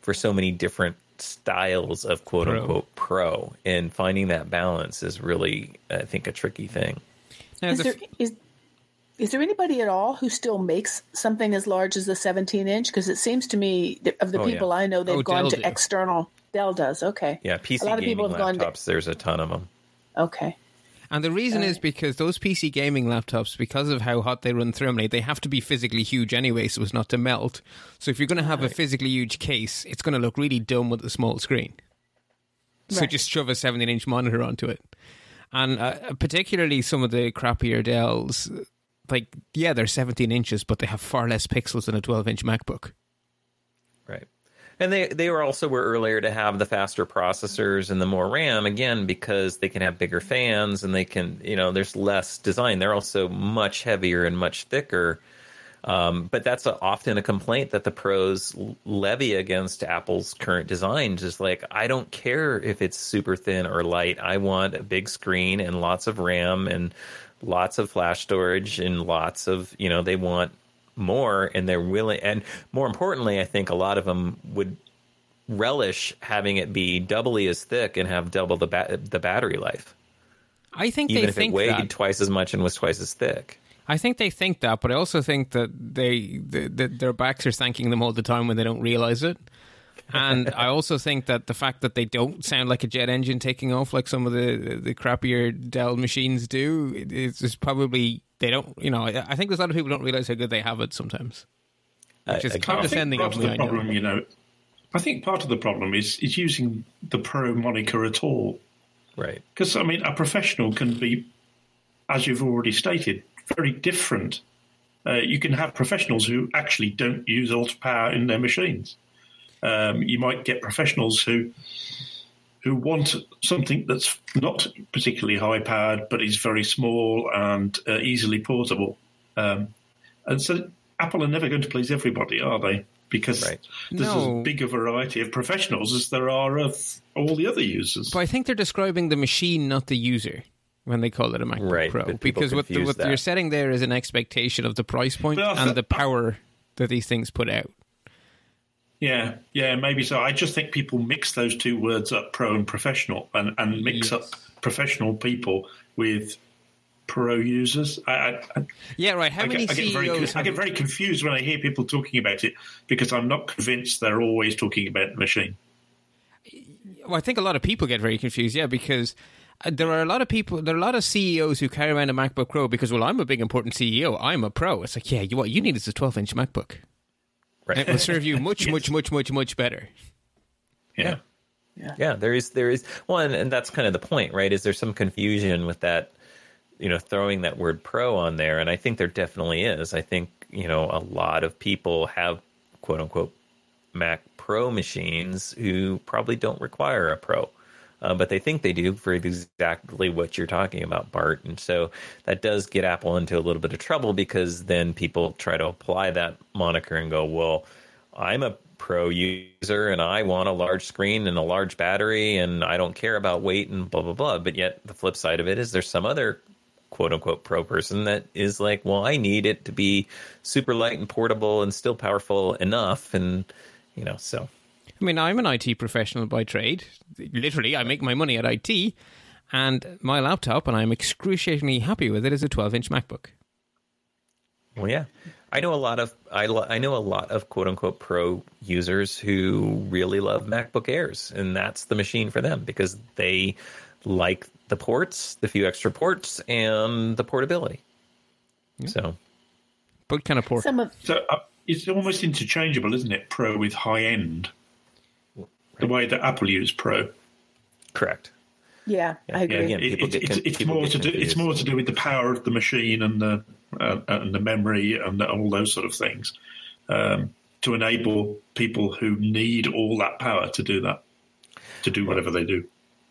Speaker 3: for so many different styles of quote
Speaker 2: Pro.
Speaker 3: unquote pro and finding that balance is really i think a tricky thing
Speaker 4: Is
Speaker 2: the
Speaker 4: there is is there anybody at all who still makes something as large as the 17 inch? Because it seems to me that of the
Speaker 3: Oh, yeah.
Speaker 4: people I know, they've
Speaker 2: Oh,
Speaker 4: gone
Speaker 2: Dell
Speaker 4: to
Speaker 2: do.
Speaker 4: external. Dell does okay.
Speaker 3: yeah pc
Speaker 4: a lot of people have gone to
Speaker 3: laptops there's a ton of them
Speaker 4: okay.
Speaker 2: And the reason is because those PC gaming laptops, because of how hot they run thermally, they have to be physically huge anyway, so as not to melt. So if you're going to have a physically huge case, it's going to look really dumb with a small screen. So
Speaker 4: Right.
Speaker 2: just shove a 17 inch monitor onto it. And uh, particularly some of the crappier Dells, like, yeah, they're 17 inches, but they have far less pixels than a 12 inch MacBook.
Speaker 3: And they they were also were earlier to have the faster processors and the more ram again because they can have bigger fans and they can you know there's less design they're also much heavier and much thicker um, but that's a, often a complaint that the pros levy against Apple's current design. Just like I don't care if it's super thin or light. I want a big screen and lots of RAM and lots of flash storage and lots of you know they want more and they're willing and more importantly, I think a lot of them would relish having it be doubly as thick and have double the ba- the battery life,
Speaker 2: I think
Speaker 3: even
Speaker 2: they
Speaker 3: if it weighed
Speaker 2: that.
Speaker 3: twice as much and was twice as thick.
Speaker 2: I think they think that, but I also think that they that that their backs are thanking them all the time when they don't realize it. And I also think that the fact that they don't sound like a jet engine taking off like some of the the crappier Dell machines do is, is probably they don't. You know, I I think there's a lot of people don't realize how good they have it sometimes. Which is
Speaker 3: I- I-
Speaker 5: I think
Speaker 2: condescending
Speaker 5: part
Speaker 2: of
Speaker 5: of the
Speaker 2: I
Speaker 5: problem, you know, I think part of the problem is is using the pro moniker at all.
Speaker 3: Right.
Speaker 5: Because I mean, a professional can be, as you've already stated, very different. Uh, you can have professionals who actually don't use ultra power in their machines. Um, you might get professionals who who want something that's not particularly high powered, but is very small and uh, easily portable. Um, and so, Apple are never going to please everybody, are they? Because
Speaker 3: Right.
Speaker 5: there's
Speaker 2: No.
Speaker 5: as big a variety of professionals as there are of all the other users.
Speaker 2: But I think they're describing the machine, not the user, when they call it a MacBook
Speaker 3: Right,
Speaker 2: Pro. Because what, the, what you're setting there is an expectation of the price point
Speaker 5: Well,
Speaker 2: and the power that these things put out.
Speaker 5: Yeah, yeah, maybe so. I just think people mix those two words up, pro and professional, and, and mix
Speaker 2: Yes.
Speaker 5: up professional people with Pro users. I, I,
Speaker 2: Yeah, right. How
Speaker 5: I
Speaker 2: many
Speaker 5: get, I, get very,
Speaker 2: CEOs?
Speaker 5: I get very confused when I hear people talking about it because I'm not convinced they're always talking about the machine.
Speaker 2: Well, I think a lot of people get very confused, yeah, because uh, there are a lot of people, there are a lot of CEOs who carry around a MacBook Pro because, well, I'm a big important CEO, I'm a pro. It's like, yeah, you, what you need is a 12 inch MacBook.
Speaker 3: Right.
Speaker 2: It will serve you much, much, much, much, much better.
Speaker 5: Yeah.
Speaker 3: Yeah, there is there is one, and that's kind of the point, right? Is there some confusion with that, you know, throwing that word pro on there? And I think there definitely is. I think you know a lot of people have quote unquote Mac Pro machines who probably don't require a Pro. Uh, but they think they do for exactly what you're talking about, Bart. And so that does get Apple into a little bit of trouble because then people try to apply that moniker and go, well, I'm a pro user and I want a large screen and a large battery and I don't care about weight and blah, blah, blah. But yet the flip side of it is there's some other quote unquote pro person that is like, well, I need it to be super light and portable and still powerful enough. And, you know, so.
Speaker 2: I mean, I'm an IT professional by trade. Literally, I make my money at IT, and my laptop, and I'm excruciatingly happy with it, is a 12 inch MacBook.
Speaker 3: Well, yeah, I know a lot of I lo- I know a lot of quote unquote pro users who really love MacBook Airs, and that's the machine for them because they like the ports, the few extra ports, and the portability. So
Speaker 2: But kind of port.
Speaker 4: Some of
Speaker 5: So uh, it's almost interchangeable, isn't it? Pro with high end. The way that Apple use Pro.
Speaker 3: correct.
Speaker 4: yeah, I
Speaker 3: Yeah,
Speaker 4: agree.
Speaker 3: again,
Speaker 5: It, it,
Speaker 3: get
Speaker 5: it's,
Speaker 3: con-
Speaker 5: it's more to do. It's more to do with the power of the machine and the uh, and the memory and all those sort of things um, to enable people who need all that power to do that, to do whatever they do.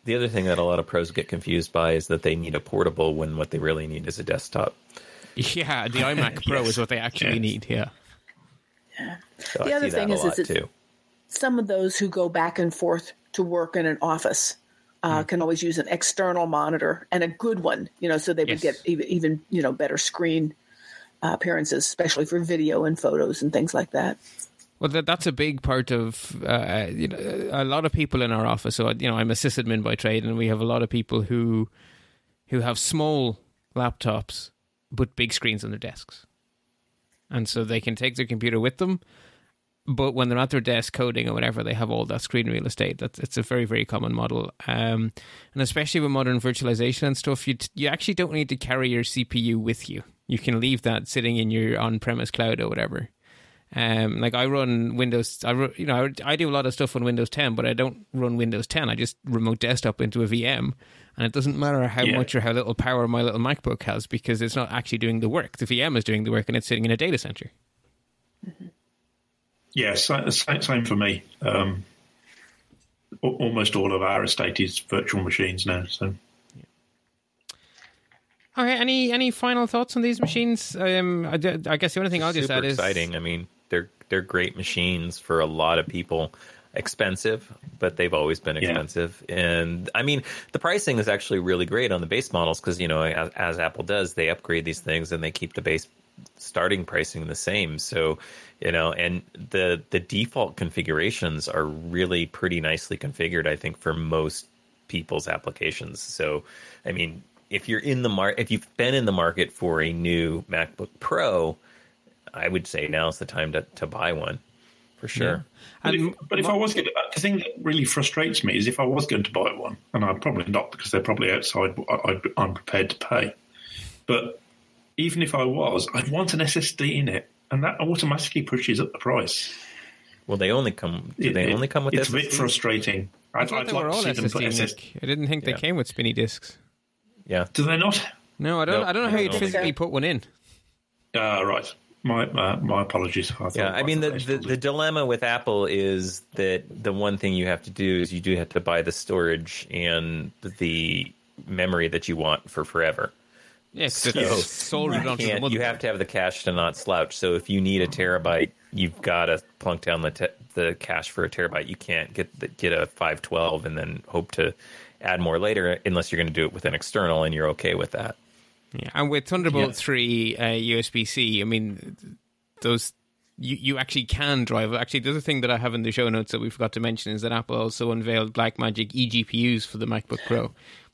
Speaker 3: The other thing that a lot of pros get confused by is that they need a portable when what they really need is a desktop.
Speaker 2: Yeah, the iMac Pro
Speaker 5: Yes.
Speaker 2: is what they actually
Speaker 5: Yes.
Speaker 2: need. Yeah.
Speaker 3: So
Speaker 4: The
Speaker 3: I
Speaker 4: other thing
Speaker 3: that
Speaker 4: is-
Speaker 3: a
Speaker 4: is
Speaker 3: lot
Speaker 4: it's-
Speaker 3: too.
Speaker 4: Some of those who go back and forth to work in an office uh, can always use an external monitor and a good one, you know, so they
Speaker 2: Yes.
Speaker 4: would get even, even you know better screen uh, appearances, especially for video and photos and things like that.
Speaker 2: Well, that, that's a big part of uh, you know, a lot of people in our office. So, you know, I'm a sysadmin by trade, and we have a lot of people who who have small laptops but big screens on their desks, and so they can take their computer with them. But when they're at their desk coding or whatever, they have all that screen real estate. That's it's a very very common model, um, and especially with modern virtualization and stuff, you t- you actually don't need to carry your CPU with you. You can leave that sitting in your on-premise cloud or whatever. Um, like I run Windows, I ru- you know I, I do a lot of stuff on Windows 10, but I don't run Windows 10. I just remote desktop into a VM, and it doesn't matter how
Speaker 5: Yeah.
Speaker 2: much or how little power my little MacBook has because it's not actually doing the work. The VM is doing the work, and it's sitting in a data center.
Speaker 5: Yeah, sa- sa- same for me. Um, almost all of our estate is virtual machines now. So
Speaker 2: Okay, any any final thoughts on these machines? Um, I, d- I guess the only thing I'll just
Speaker 3: Super
Speaker 2: add is
Speaker 3: exciting. I mean, they're they're great machines for a lot of people. Expensive, but they've always been
Speaker 5: Yeah.
Speaker 3: expensive. And I mean, the pricing is actually really great on the base models because you know, as, as Apple does, they upgrade these things and they keep the base starting pricing the same. So, you know, and the the default configurations are really pretty nicely configured. I think for most people's applications. So, I mean, if you're in the mar- if you've been in the market for a new MacBook Pro, I would say now's the time to, to buy one for sure.
Speaker 5: But,
Speaker 2: And
Speaker 5: if, but if I was going to, the thing that really frustrates me is if I was going to buy one, and I'm probably not because they're probably outside what I'm prepared to pay. But even if I was, I'd want an SSD in it, and that automatically pushes up the price.
Speaker 3: Well, they only come. Do
Speaker 5: It-
Speaker 3: they
Speaker 5: it-
Speaker 3: only come with
Speaker 5: It's a bit frustrating.
Speaker 2: I
Speaker 5: I'd,
Speaker 2: thought
Speaker 5: I'd
Speaker 2: they
Speaker 5: like
Speaker 2: were
Speaker 5: to
Speaker 2: all
Speaker 5: see them put
Speaker 2: SSD.
Speaker 5: SS.
Speaker 2: I didn't think they came with spinny discs.
Speaker 3: Yeah,
Speaker 5: Do they not?
Speaker 2: No, I don't.
Speaker 3: No,
Speaker 2: I don't know how you'd physically put one in.
Speaker 5: Uh, right. My uh, my apologies. I
Speaker 3: yeah. I mean, the, the the dilemma with Apple is that the one thing you have to do is you do have to buy the storage and the memory that you want for forever.
Speaker 2: Yeah, 'cause
Speaker 3: So,
Speaker 2: it's soldered
Speaker 3: you
Speaker 2: onto the
Speaker 3: can't. You have to have the cash to not slouch. So if you need a terabyte, you've got to plunk down the te- the cash for a terabyte. You can't get the, get a five twelve and then hope to add more later, unless you're going to do it with an external and you're okay with that.
Speaker 2: Yeah, and with Thunderbolt
Speaker 5: Yeah.
Speaker 2: three uh, USB C, I mean, those you you actually can drive. Actually, the other thing that I have in the show notes that we forgot to mention is that Apple also unveiled Blackmagic eGPUs for the MacBook Pro.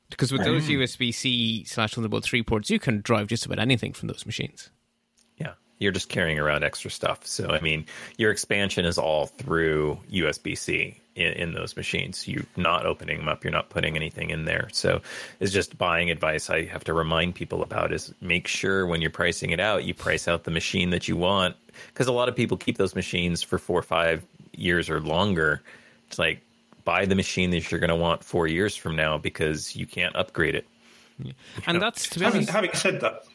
Speaker 2: Because with those mm. USB C slash Thunderbolt 3 ports, you can drive just about anything from those machines.
Speaker 3: Yeah, you're just carrying around extra stuff. So, I mean, your expansion is all through USB C in, in, those machines. You're not opening them up. You're not putting anything in there. So, it's just buying advice I have to remind people about is make sure when you're pricing it out, you price out the machine that you want. Because a lot of people keep those machines for four or five years or longer. It's like buy the machine that you're going to want four years from now because you can't upgrade it.
Speaker 2: Yeah. And know, that's to be
Speaker 5: having,
Speaker 2: honest.
Speaker 5: Having said that,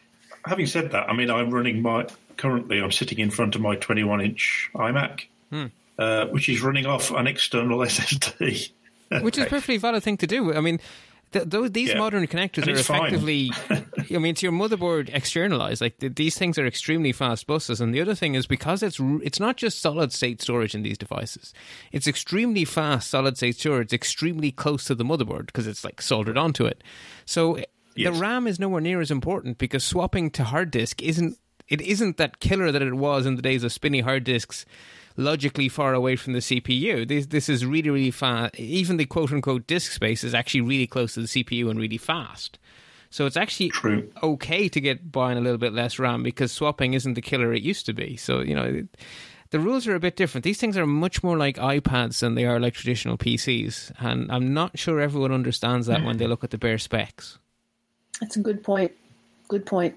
Speaker 5: having said that, I mean, I'm running my currently. I'm sitting in front of my 21 inch iMac, hmm. uh, which is running off an external SSD.
Speaker 2: which is a perfectly valid thing to do. I mean, th- those, these yeah. modern connectors are effectively, I mean, it's your motherboard externalized. Like th- these things are extremely fast buses, and the other thing is because it's it's not just solid state storage in these devices. It's extremely fast solid state storage, It's extremely close to the motherboard because it's like soldered onto it. So eh, yes. the RAM is nowhere near as important because swapping to hard disk isn't it isn't that killer that it was in the days of spinny hard disks logically far away from the CPU. This this is really really fast. Even the quote unquote disk space is actually really close to the CPU and really fast. So it's actually
Speaker 5: True.
Speaker 2: okay to get buying a little bit less RAM because swapping isn't the killer it used to be. So you know. the rules are a bit different. These things are much more like iPads than they are like traditional PCs, and I'm not sure everyone understands that when they look at the bare specs.
Speaker 4: That's a good point. Good point.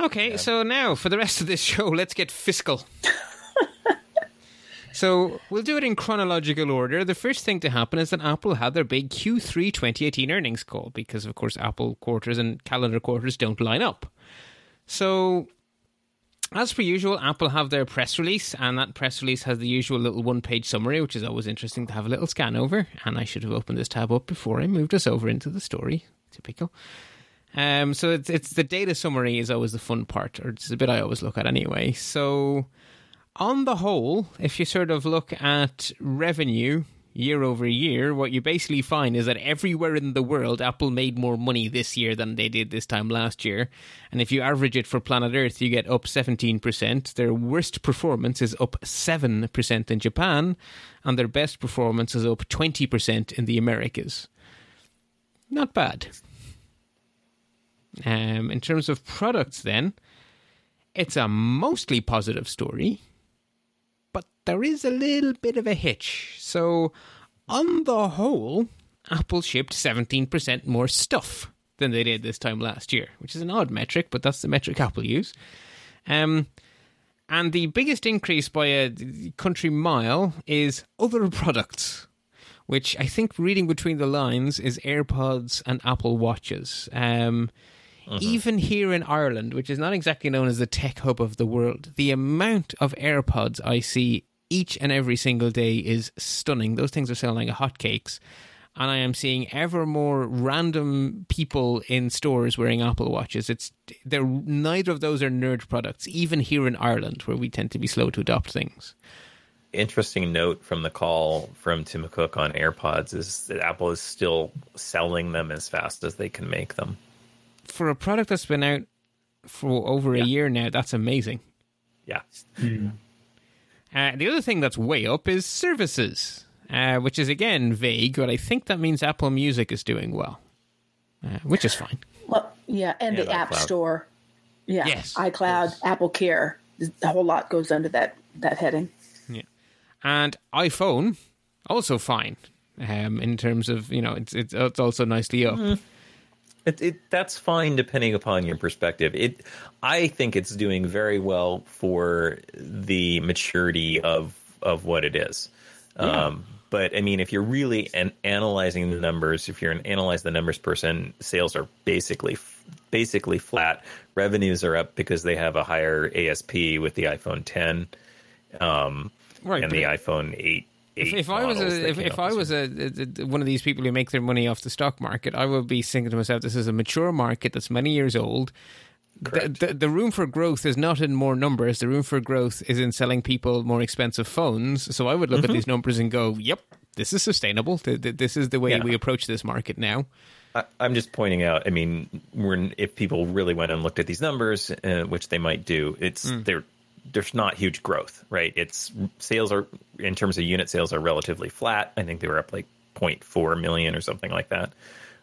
Speaker 2: Okay, yeah. so now for the rest of this show, let's get fiscal. So we'll do it in chronological order. The first thing to happen is that Apple had their big Q3 2018 earnings call because, of course, Apple quarters and calendar quarters don't line up. So, as per usual, Apple have their press release, and that press release has the usual little one page summary, which is always interesting to have a little scan over. And I should have opened this tab up before I moved us over into the story. Typical. Um, so it's it's the data summary is always the fun part, or it's the bit I always look at anyway. So on the whole, if you sort of look at revenue year over year, what you basically find is that everywhere in the world, Apple made more money this year than they did this time last year. And if you average it for planet Earth, you get up 17%. Their worst performance is up 7% in Japan, and their best performance is up 20% in the Americas. Not bad. Um, in terms of products, then, it's a mostly positive story but there is a little bit of a hitch. So, on the whole, Apple shipped 17% more stuff than they did this time last year, which is an odd metric, but that's the metric Apple use. Um, and the biggest increase by a country mile is other products, which I think reading between the lines is AirPods and Apple Watches. Um, uh-huh. Even here in Ireland, which is not exactly known as the tech hub of the world, the amount of AirPods I see each and every single day is stunning. Those things are selling like hotcakes. And I am seeing ever more random people in stores wearing Apple Watches. It's they're neither of those are nerd products, even here in Ireland, where we tend to be slow to adopt things
Speaker 3: interesting note from the call from Tim Cook on AirPods is that Apple is still selling them as fast as they can make them
Speaker 2: for a product that's been out for over yeah. a year now, that's amazing.
Speaker 3: Yeah.
Speaker 2: Mm. Uh, the other thing that's way up is services, uh, which is again vague, but I think that means Apple Music is doing well, uh, which is fine.
Speaker 4: Well, yeah, and yeah, the App Cloud. Store. Yeah,
Speaker 2: yes,
Speaker 4: iCloud, yes. Apple Care. A whole lot goes under that that heading.
Speaker 2: Yeah, and iPhone also fine um, in terms of you know it's it's, it's also nicely up. Mm.
Speaker 3: It, it, that's fine depending upon your perspective. It, I think it's doing very well for the maturity of of what it is. Yeah. Um, but I mean, if you're really an, analyzing the numbers, if you're an analyze the numbers person, sales are basically basically flat. Revenues are up because they have a higher ASP with the iPhone 10 um, right, and the iPhone 8
Speaker 2: if, if I was a, if, if I was a, a, one of these people who make their money off the stock market, I would be thinking to myself, this is a mature market that's many years old. The, the, the, room for growth is not in more numbers. The room for growth is in selling people more expensive phones. So I would look mm-hmm. at these numbers and go, "Yep, this is sustainable. This is the way yeah. we approach this market now."
Speaker 3: I'm just pointing out. I mean, if people really went and looked at these numbers, uh, which they might do, it's mm. they're there's not huge growth, right? It's sales are in terms of unit sales are relatively flat. I think they were up like 0.4 million or something like that,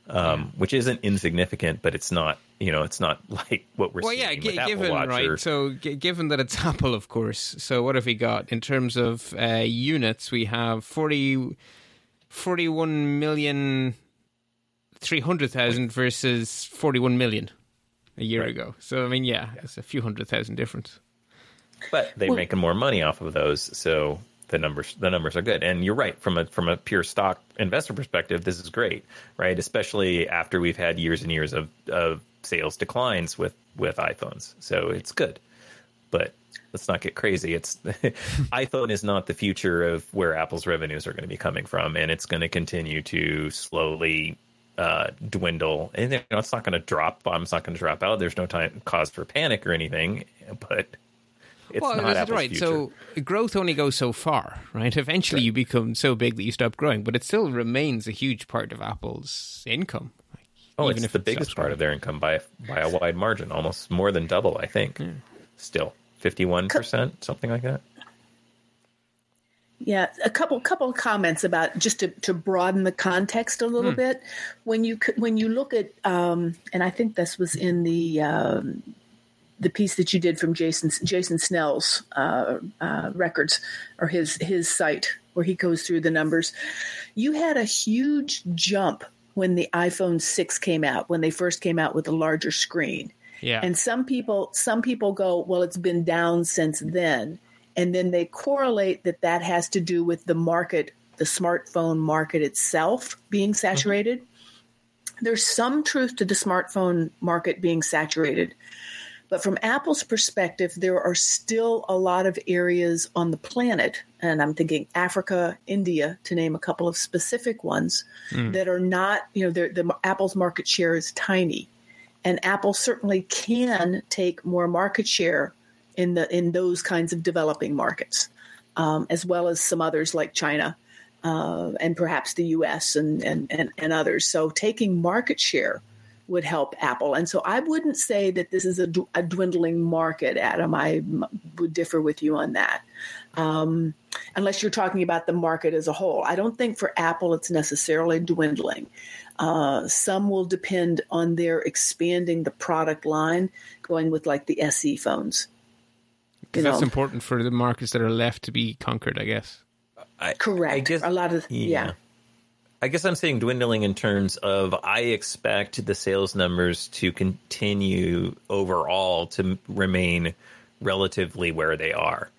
Speaker 3: um, which isn't insignificant, but it's not you know it's not like what we're
Speaker 2: Well,
Speaker 3: seeing
Speaker 2: yeah,
Speaker 3: with
Speaker 2: g- given right.
Speaker 3: or-
Speaker 2: So, g- given that it's Apple, of course. So, what have we got in terms of uh, units? We have 40, 41 million, 300,000 versus 41 million a year
Speaker 3: Right.
Speaker 2: ago. So, I mean, yeah, it's a few hundred thousand difference.
Speaker 3: But they're making more money off of those, so the numbers the numbers are good. And you're right from a from a pure stock investor perspective, this is great, right? Especially after we've had years and years of of sales declines with with iPhones, so it's good. But let's not get crazy. It's iPhone is not the future of where Apple's revenues are going to be coming from, and it's going to continue to slowly uh, dwindle. And you know, it's not going to drop. Bomb's not going to drop out. There's no time cause for panic or anything, but it's
Speaker 2: well,
Speaker 3: not
Speaker 2: that's
Speaker 3: Apple's
Speaker 2: right.
Speaker 3: future.
Speaker 2: So, growth only goes so far, right? Eventually, you become so big that you stop growing, but it still remains a huge part of Apple's income.
Speaker 3: Oh,
Speaker 2: even
Speaker 3: it's
Speaker 2: if
Speaker 3: the
Speaker 2: it
Speaker 3: biggest part of their income by by a wide margin, almost more than double, I think. Still, fifty one percent, something like that.
Speaker 4: Yeah, a couple couple of comments about just to, to broaden the context a little bit. When you when you look at, um, and I think this was in the um, the piece that you did from Jason Jason Snell's uh, uh, records or his his site where he goes through the numbers. You had a huge jump when the iPhone six came out when they first came out with a larger screen.
Speaker 2: Yeah.
Speaker 4: And some people some people go, well, it's been down since then, and then they correlate that that has to do with the market, the smartphone market itself being saturated. There's some truth to the smartphone market being saturated. But from Apple's perspective, there are still a lot of areas on the planet, and I'm thinking Africa, India, to name a couple of specific ones, that are not, you know, the Apple's market share is tiny and Apple certainly can take more market share in the in those kinds of developing markets, um, as well as some others like China uh, and perhaps the U.S. And, and and and others. So taking market share would help Apple. And so I wouldn't say that this is a dwindling market, Adam. I m- would differ with you on that. Um, unless you're talking about the market as a whole. I don't think for Apple it's necessarily dwindling. Uh, some will depend on their expanding the product line, going with like the SE phones. You
Speaker 2: that's
Speaker 4: know,
Speaker 2: important for the markets that are left to be conquered, I guess.
Speaker 3: I,
Speaker 4: correct.
Speaker 3: I guess,
Speaker 4: a lot of yeah.
Speaker 3: I guess I'm saying dwindling in terms of I expect the sales numbers to continue overall to remain relatively where they are.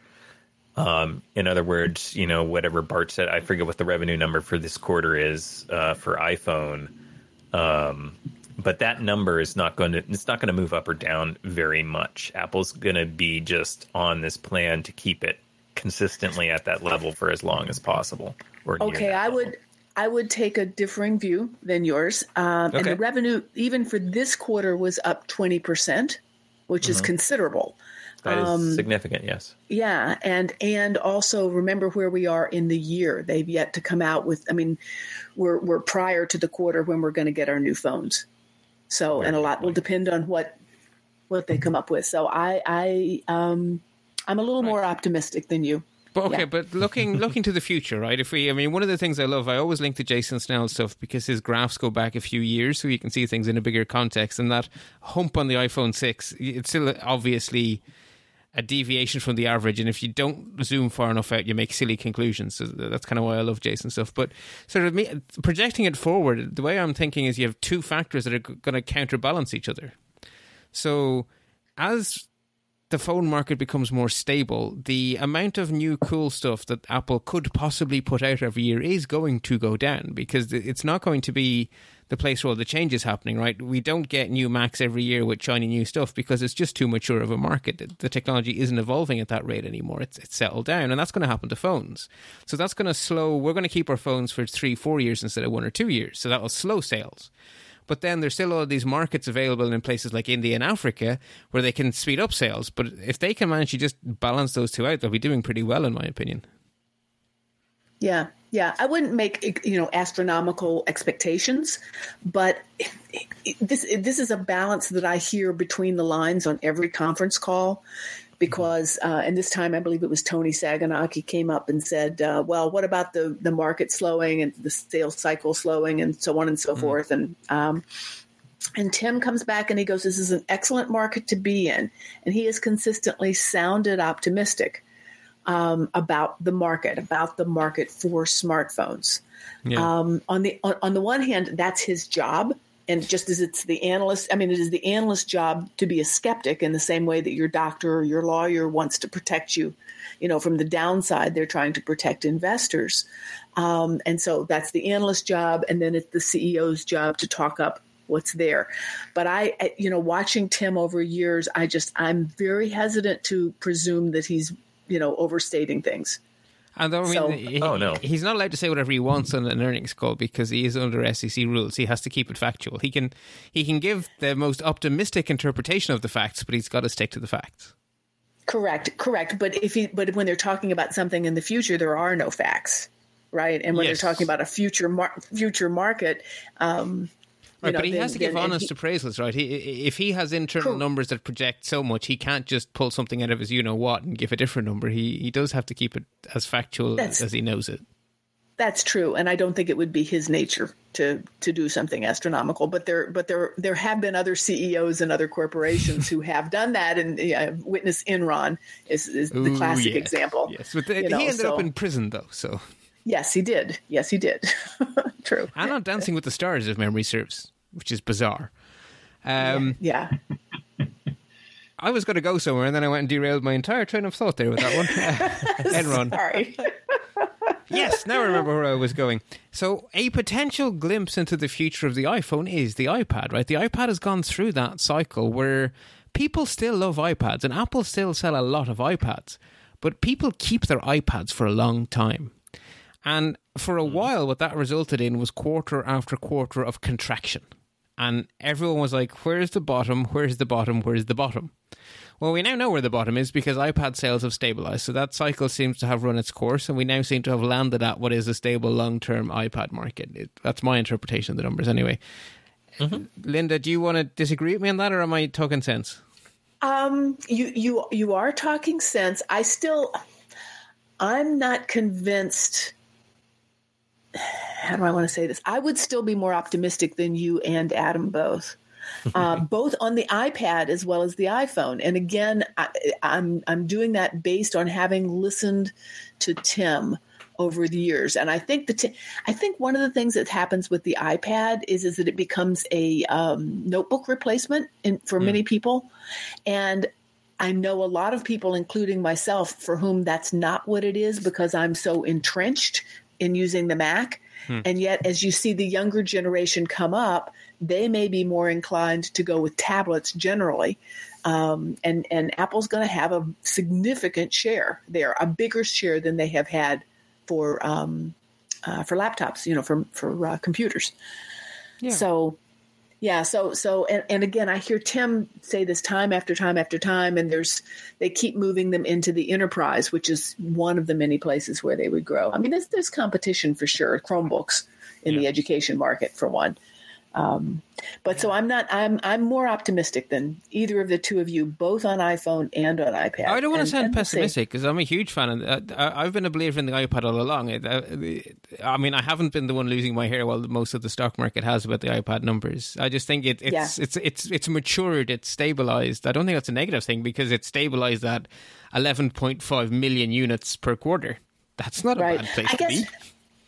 Speaker 3: Um, in other words, you know, whatever Bart said, I forget what the revenue number for this quarter is uh, for iPhone. Um, but that number is not going to it's not going to move up or down very much. Apple's going to be just on this plan to keep it consistently at that level for as long as possible.
Speaker 4: Okay, I
Speaker 3: level.
Speaker 4: would I would take a differing view than yours. Um, And the revenue, even for this quarter, was up twenty percent, which is considerable.
Speaker 3: That is
Speaker 4: um,
Speaker 3: significant, yes.
Speaker 4: Yeah, and and also remember where we are in the year. They've yet to come out with. I mean, we're we're prior to the quarter when we're going to get our new phones. So, and a lot will depend on what what they come up with. So, I I um I'm a little more optimistic than you.
Speaker 2: But okay,
Speaker 4: Yeah.
Speaker 2: but looking looking to the future, right? If we, I mean, one of the things I love, I always link to Jason Snell stuff because his graphs go back a few years, so you can see things in a bigger context. And that hump on the iPhone six, it's still obviously a deviation from the average. And if you don't zoom far enough out, you make silly conclusions. So that's kind of why I love Jason stuff. But sort of me, projecting it forward, the way I'm thinking is you have two factors that are going to counterbalance each other. So as the phone market becomes more stable, the amount of new cool stuff that Apple could possibly put out every year is going to go down because it's not going to be the place where all the change is happening, right? We don't get new Macs every year with shiny new stuff because it's just too mature of a market. The- technology isn't evolving at that rate anymore. It's, it's settled down, and that's going to happen to phones. So that's going to slow. We're going to keep our phones for three, four years instead of one or two years. So that will slow sales. But then there's still all of these markets available in places like India and Africa where they can speed up sales. But if they can manage to just balance those two out, they'll be doing pretty well, in my opinion.
Speaker 4: Yeah, yeah. I wouldn't make you know astronomical expectations, but this this is a balance that I hear between the lines on every conference call. because uh, and this time I believe it was Toni Sacconaghi came up and said, uh, "Well, what about the the market slowing and the sales cycle slowing and so on and so forth?" And um, and Tim comes back and he goes, "This is an excellent market to be in," and he has consistently sounded optimistic um, about the market, about the market for smartphones.
Speaker 2: Yeah.
Speaker 4: Um, on the on, on the one hand, that's his job, and just as it's the analyst, I mean, it is the analyst's job to be a skeptic in the same way that your doctor or your lawyer wants to protect you. You know, from the downside, they're trying to protect investors, um, and so that's the analyst's job, and then it's the CEO's job to talk up what's there. But I, I- you know, watching Tim over years, I just I'm very hesitant to presume that he's you know overstating things.
Speaker 2: And I mean,
Speaker 4: So-
Speaker 2: he-
Speaker 3: Oh, no.
Speaker 2: he's not allowed to say whatever he wants on an earnings call because he is under SEC rules. He has to keep it factual. He can he can give the most optimistic interpretation of the facts, but he's got to stick to the facts.
Speaker 4: Correct, correct. But if he, but when they're talking about something in the future, there are no facts, right? And when
Speaker 2: Yes.
Speaker 4: they're talking about a future mar- future market, um, you
Speaker 2: Right,
Speaker 4: know,
Speaker 2: but he
Speaker 4: then-
Speaker 2: has to give honest
Speaker 4: he-
Speaker 2: appraisals, right? He, if he has internal
Speaker 4: Cor-
Speaker 2: numbers that project so much, he can't just pull something out of his you know what and give a different number. He he does have to keep it as factual
Speaker 4: That's-
Speaker 2: as he knows it.
Speaker 4: That's true, and I don't think it would be his nature to to do something astronomical. But there, but there, there have been other CEOs and other corporations who have done that, and yeah, witness Enron is, is the
Speaker 2: Ooh,
Speaker 4: classic
Speaker 2: yes,
Speaker 4: example.
Speaker 2: Yes, but uh,
Speaker 4: the, know,
Speaker 2: he ended up in prison though, so
Speaker 4: Yes, he did. Yes, he did. True.
Speaker 2: and on Dancing with the Stars, if memory serves, which is bizarre. Um,
Speaker 4: Yeah.
Speaker 2: I was going to go somewhere, and then I went and derailed my entire train of thought there with that one. Enron.
Speaker 4: Sorry.
Speaker 2: Yes, now I remember where I was going. So, a potential glimpse into the future of the iPhone is the iPad, right? The iPad has gone through that cycle where people still love iPads, and Apple still sell a lot of iPads, but people keep their iPads for a long time. And for a while, what that resulted in was quarter after quarter of contraction. And everyone was like, where's the bottom? Where's the bottom? Where's the bottom? Well, we now know where the bottom is because iPad sales have stabilized. So that cycle seems to have run its course, and we now seem to have landed at what is a stable long term iPad market. It, that's my interpretation of the numbers, anyway. Linda, do you want to disagree with me on that, or am I talking sense?
Speaker 4: Um, you you you are talking sense. I still, I'm not convinced. How do I want to say this? I would still be more optimistic than you and Adam both, uh, both on the iPad as well as the iPhone. And again, I, I'm I'm doing that based on having listened to Tim over the years. And I think the t- I think one of the things that happens with the iPad is is that it becomes a um, notebook replacement in, for many people, and I know a lot of people, including myself, for whom that's not what it is because I'm so entrenched in using the Mac. And yet, as you see the younger generation come up, they may be more inclined to go with tablets generally. Um, and, and Apple's going to have a significant share there, a bigger share than they have had for um, uh, for laptops, you know, for for uh, computers. So, yeah. So so and, and again, I hear Tim say this time after time after time, and there's they keep moving them into the enterprise, which is one of the many places where they would grow. I mean, there's there's competition for sure. Chromebooks in the education market for one. Um, but so I'm not. I'm I'm more optimistic than either of the two of you, both on iPhone and on iPad.
Speaker 2: I don't want to
Speaker 4: And-
Speaker 2: sound
Speaker 4: and
Speaker 2: pessimistic because I'm a huge fan. Of, uh, I- I've been a believer in the iPad all along. Uh, I mean, I haven't been the one losing my hair while most of the stock market has about the iPad numbers. I just think it, it's
Speaker 4: Yeah.
Speaker 2: it's it's it's matured. It's stabilized. I don't think that's a negative thing because it's stabilized at 11.5 million units per quarter. That's not a
Speaker 4: Right.
Speaker 2: bad place
Speaker 4: I
Speaker 2: to
Speaker 4: guess
Speaker 2: be.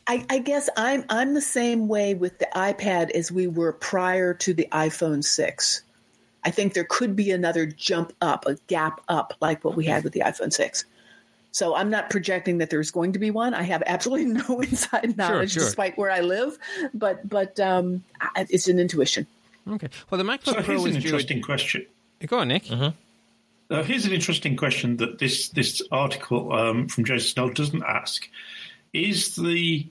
Speaker 4: I, I guess I'm I'm the same way with the iPad as we were prior to the iPhone six. I think there could be another jump up, a gap up, like what we had with the iPhone six. So I'm not projecting that there's going to be one. I have absolutely no inside knowledge,
Speaker 2: sure.
Speaker 4: despite where I live. But but um, I- it's an intuition.
Speaker 2: Okay. Well, the MacBook
Speaker 5: So
Speaker 2: Pro
Speaker 5: here's an
Speaker 2: is due.
Speaker 5: interesting question.
Speaker 2: Go on, Nick.
Speaker 5: Uh, here's an interesting question that this this article um, from Jason Snell doesn't ask: Is the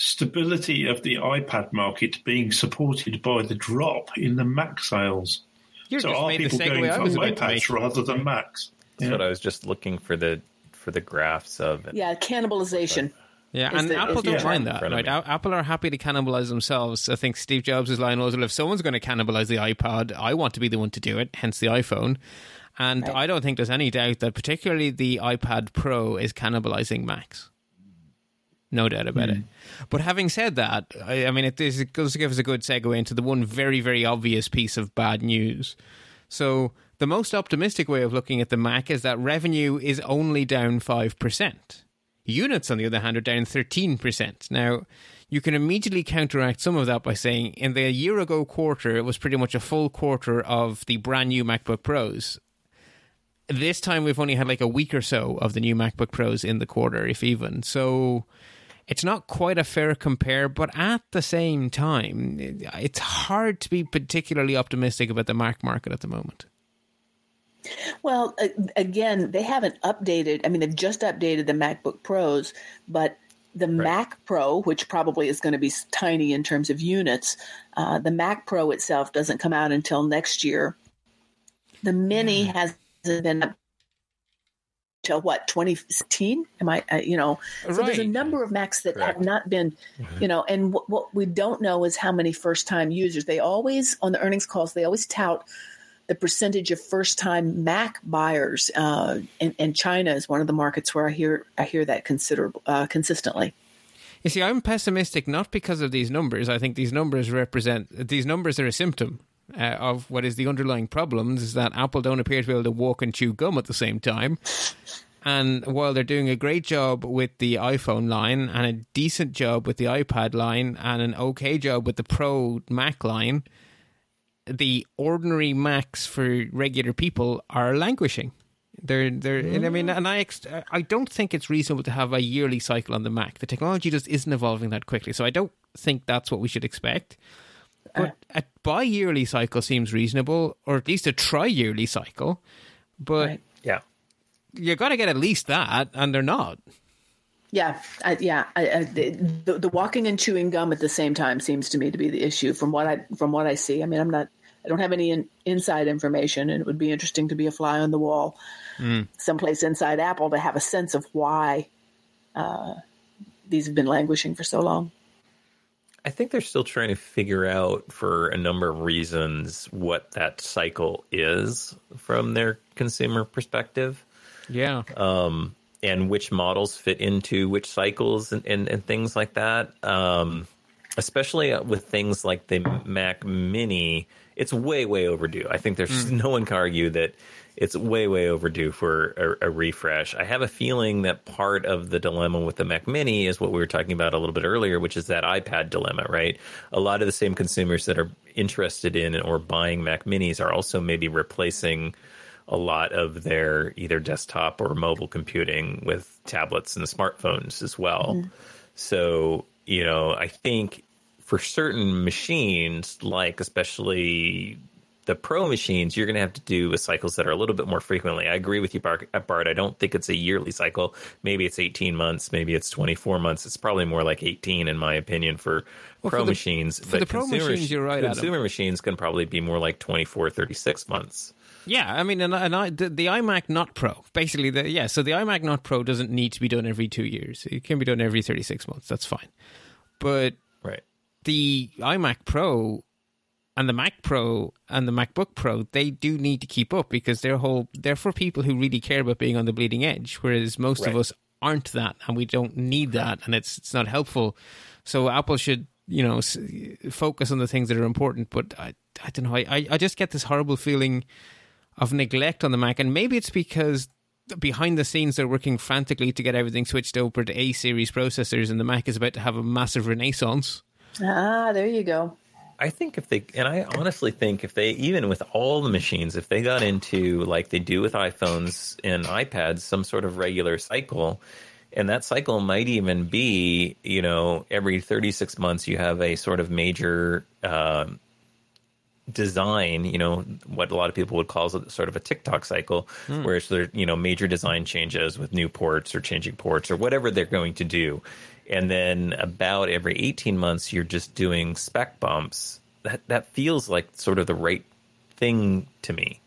Speaker 5: stability of the iPad market being supported by the drop in the Mac sales?
Speaker 2: You
Speaker 5: so
Speaker 2: just
Speaker 5: are
Speaker 2: made the
Speaker 5: people
Speaker 2: segue
Speaker 5: going
Speaker 2: I
Speaker 5: for
Speaker 2: was about to make.
Speaker 5: iPads rather than Macs?
Speaker 3: That's
Speaker 5: Yeah.
Speaker 3: what I was just looking for the for the graphs of. And
Speaker 4: Yeah, cannibalization.
Speaker 2: Yeah,
Speaker 4: is
Speaker 2: and
Speaker 4: the-
Speaker 2: Apple don't
Speaker 4: the-
Speaker 2: mind that, right? A- Apple are happy to cannibalize themselves. I think Steve Jobs' line was, "Well, if someone's going to cannibalize the iPod, I want to be the one to do it." Hence the iPhone. And
Speaker 4: Right.
Speaker 2: I don't think there's any doubt that particularly the iPad Pro is cannibalizing Macs. No doubt about it. Hmm. But having said that, I, I mean, it does give us a good segue into the one very, very obvious piece of bad news. So, the most optimistic way of looking at the Mac is that revenue is only down 5%. Units, on the other hand, are down 13%. Now, you can immediately counteract some of that by saying in the year ago quarter, it was pretty much a full quarter of the brand new MacBook Pros. This time, we've only had like a week or so of the new MacBook Pros in the quarter, if even. So, it's not quite a fair compare, but at the same time, it's hard to be particularly optimistic about the Mac market at the moment.
Speaker 4: Well, again, they haven't updated. I mean, they've just updated the MacBook Pros, but the Mac Pro, which probably is going to be tiny in terms of units, uh, the Mac Pro itself doesn't come out until next year. The Mini hasn't been till what 2016 am i uh, you know so there's a number of macs that
Speaker 3: Correct.
Speaker 4: have not been you know and what, what we don't know is how many first time users they always on the earnings calls they always tout the percentage of first time mac buyers uh, and, and china is one of the markets where i hear i hear that considerable uh, consistently
Speaker 2: You see, I'm pessimistic not because of these numbers. I think these numbers represent these numbers are a symptom uh, of what is the underlying problems. Is that Apple don't appear to be able to walk and chew gum at the same time. And while they're doing a great job with the iPhone line and a decent job with the iPad line and an okay job with the Pro Mac line, the ordinary Macs for regular people are languishing. They're they're and I mean and I ex- I don't think it's reasonable to have a yearly cycle on the Mac. The technology just isn't evolving that quickly. So I don't think that's what we should expect. But a bi-yearly cycle seems reasonable or at least a tri-yearly cycle. But
Speaker 4: Right.
Speaker 3: Yeah.
Speaker 2: you got to get at least that and they're not.
Speaker 4: Yeah, I, yeah. I, I, the, the walking and chewing gum at the same time seems to me to be the issue from what I from what I see. I mean, I'm not. I don't have any in, inside information, and it would be interesting to be a fly on the wall, someplace inside Apple, to have a sense of why uh, these have been languishing for so long.
Speaker 3: I think they're still trying to figure out, for a number of reasons, what that cycle is from their consumer perspective.
Speaker 2: Yeah.
Speaker 3: and which models fit into which cycles and, and, and things like that. Um, especially with things like the Mac Mini, it's way, way overdue. I think there's no one can argue that it's way, way overdue for a, a refresh. I have a feeling that part of the dilemma with the Mac Mini is what we were talking about a little bit earlier, which is that iPad dilemma, right? A lot of the same consumers that are interested in or buying Mac Minis are also maybe replacing a lot of their either desktop or mobile computing with tablets and smartphones as well. Mm-hmm. So, you know, I think for certain machines, like especially the pro machines, you're going to have to do with cycles that are a little bit more frequently. I agree with you, Bart. Uh, Bart. I don't think it's a yearly cycle. Maybe it's 18 months. Maybe it's 24 months. It's probably more like 18, in my opinion, for pro
Speaker 2: for the-
Speaker 3: machines.
Speaker 2: for the pro machines, you're right, Adam.
Speaker 3: Consumer machines can probably be more like 24, 36 months.
Speaker 2: Yeah, I mean, and, and I, the, the iMac Not Pro, basically, the, yeah. So the iMac Not Pro doesn't need to be done every two years. It can be done every thirty six months. That's fine. But
Speaker 3: Right.
Speaker 2: the iMac Pro and the Mac Pro and the MacBook Pro, they do need to keep up because they're whole they're for people who really care about being on the bleeding edge, whereas most of us aren't that, and we don't need that, and it's it's not helpful. So Apple should you know s- focus on the things that are important. But I I don't know. I I- I just get this horrible feeling of neglect on the Mac, and maybe it's because behind the scenes they're working frantically to get everything switched over to A series processors, and the Mac is about to have a massive renaissance.
Speaker 4: Ah, there you go.
Speaker 3: I think if they, and I honestly think if they, even with all the machines, if they got into like they do with iPhones and iPads, some sort of regular cycle, and that cycle might even be, you know, every 36 months you have a sort of major um, design, you know, what a lot of people would call sort of a tick tock cycle, where it's there, you know, major design changes with new ports or changing ports or whatever they're going to do. And then about every 18 months, you're just doing spec bumps. That, that feels like sort of the right thing to me.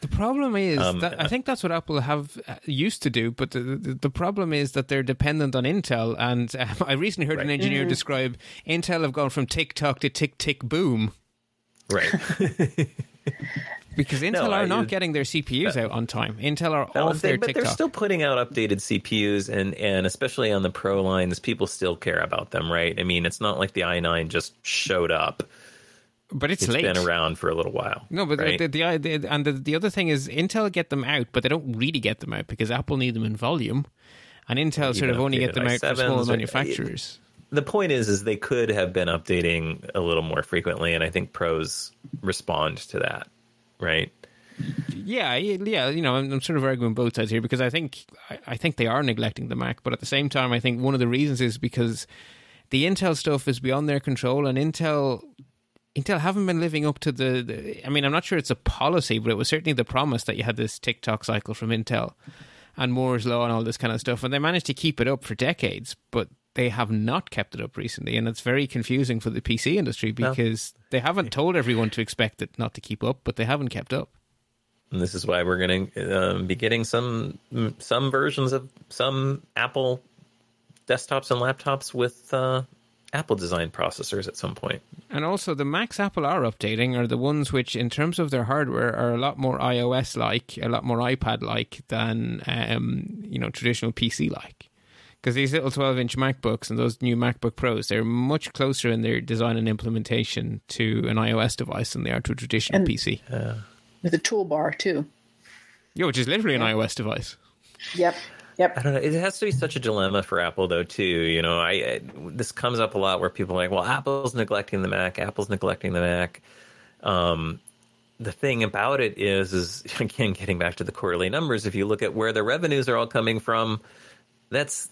Speaker 2: The problem is
Speaker 3: Um,
Speaker 2: that I think that's what Apple have uh, used to do, but the, the, the problem is that they're dependent on Intel. And uh, I recently heard an
Speaker 3: Right.
Speaker 2: engineer describe Intel have gone from tick tock to tick tick boom.
Speaker 3: Right.
Speaker 2: because Intel
Speaker 3: No,
Speaker 2: are
Speaker 3: I-
Speaker 2: not getting their CPUs out on time. Intel are
Speaker 3: No,
Speaker 2: off
Speaker 3: they-
Speaker 2: their
Speaker 3: but
Speaker 2: tick tock.
Speaker 3: they're still putting out updated CPUs, and and especially on the Pro lines, people still care about them, right? I mean, it's not like the i9 just showed up.
Speaker 2: but it's,
Speaker 3: It's
Speaker 2: late.
Speaker 3: been around for a little while.
Speaker 2: No, but
Speaker 3: right?
Speaker 2: the, the, the and the, the other thing is Intel get them out, but they don't really get them out because Apple need them in volume, and Intel sort of only get them out for
Speaker 3: i7s
Speaker 2: small manufacturers.
Speaker 3: the point is, is they could have been updating a little more frequently, and I think pros respond to that, right?
Speaker 2: Yeah, yeah, you know, I'm, I'm sort of arguing both sides here because I think I, I think they are neglecting the Mac, but at the same time, I think one of the reasons is because the Intel stuff is beyond their control, and Intel Intel haven't been living up to the, the. I mean, I'm not sure it's a policy, but it was certainly the promise that you had this tick tock cycle from Intel and Moore's law and all this kind of stuff, and they managed to keep it up for decades, but they have not kept it up recently, and it's very confusing for the PC industry because they haven't told everyone to expect it not to keep up, but they haven't kept up.
Speaker 3: And this is why we're going to um, be getting some some versions of some Apple desktops and laptops with uh, Apple design processors at some point.
Speaker 2: And also, the Macs Apple are updating are the ones which, in terms of their hardware, are a lot more iOS like, a lot more iPad like than um, you know traditional PC like. Because these little 12 inch MacBooks and those new MacBook Pros, they're much closer in their design and implementation to an iOS device than they are to a traditional
Speaker 4: And-
Speaker 2: PC.
Speaker 4: with a toolbar too.
Speaker 2: Yeah, which is literally an iOS device.
Speaker 4: Yep. Yep.
Speaker 3: I don't know. It has to be such a dilemma for Apple, though. Too, you know, I, I this comes up a lot where people are like, "Well, Apple's neglecting the Mac. Apple's neglecting the Mac." Um, the thing about it is, is again getting back to the quarterly numbers. If you look at where the revenues are all coming from, that's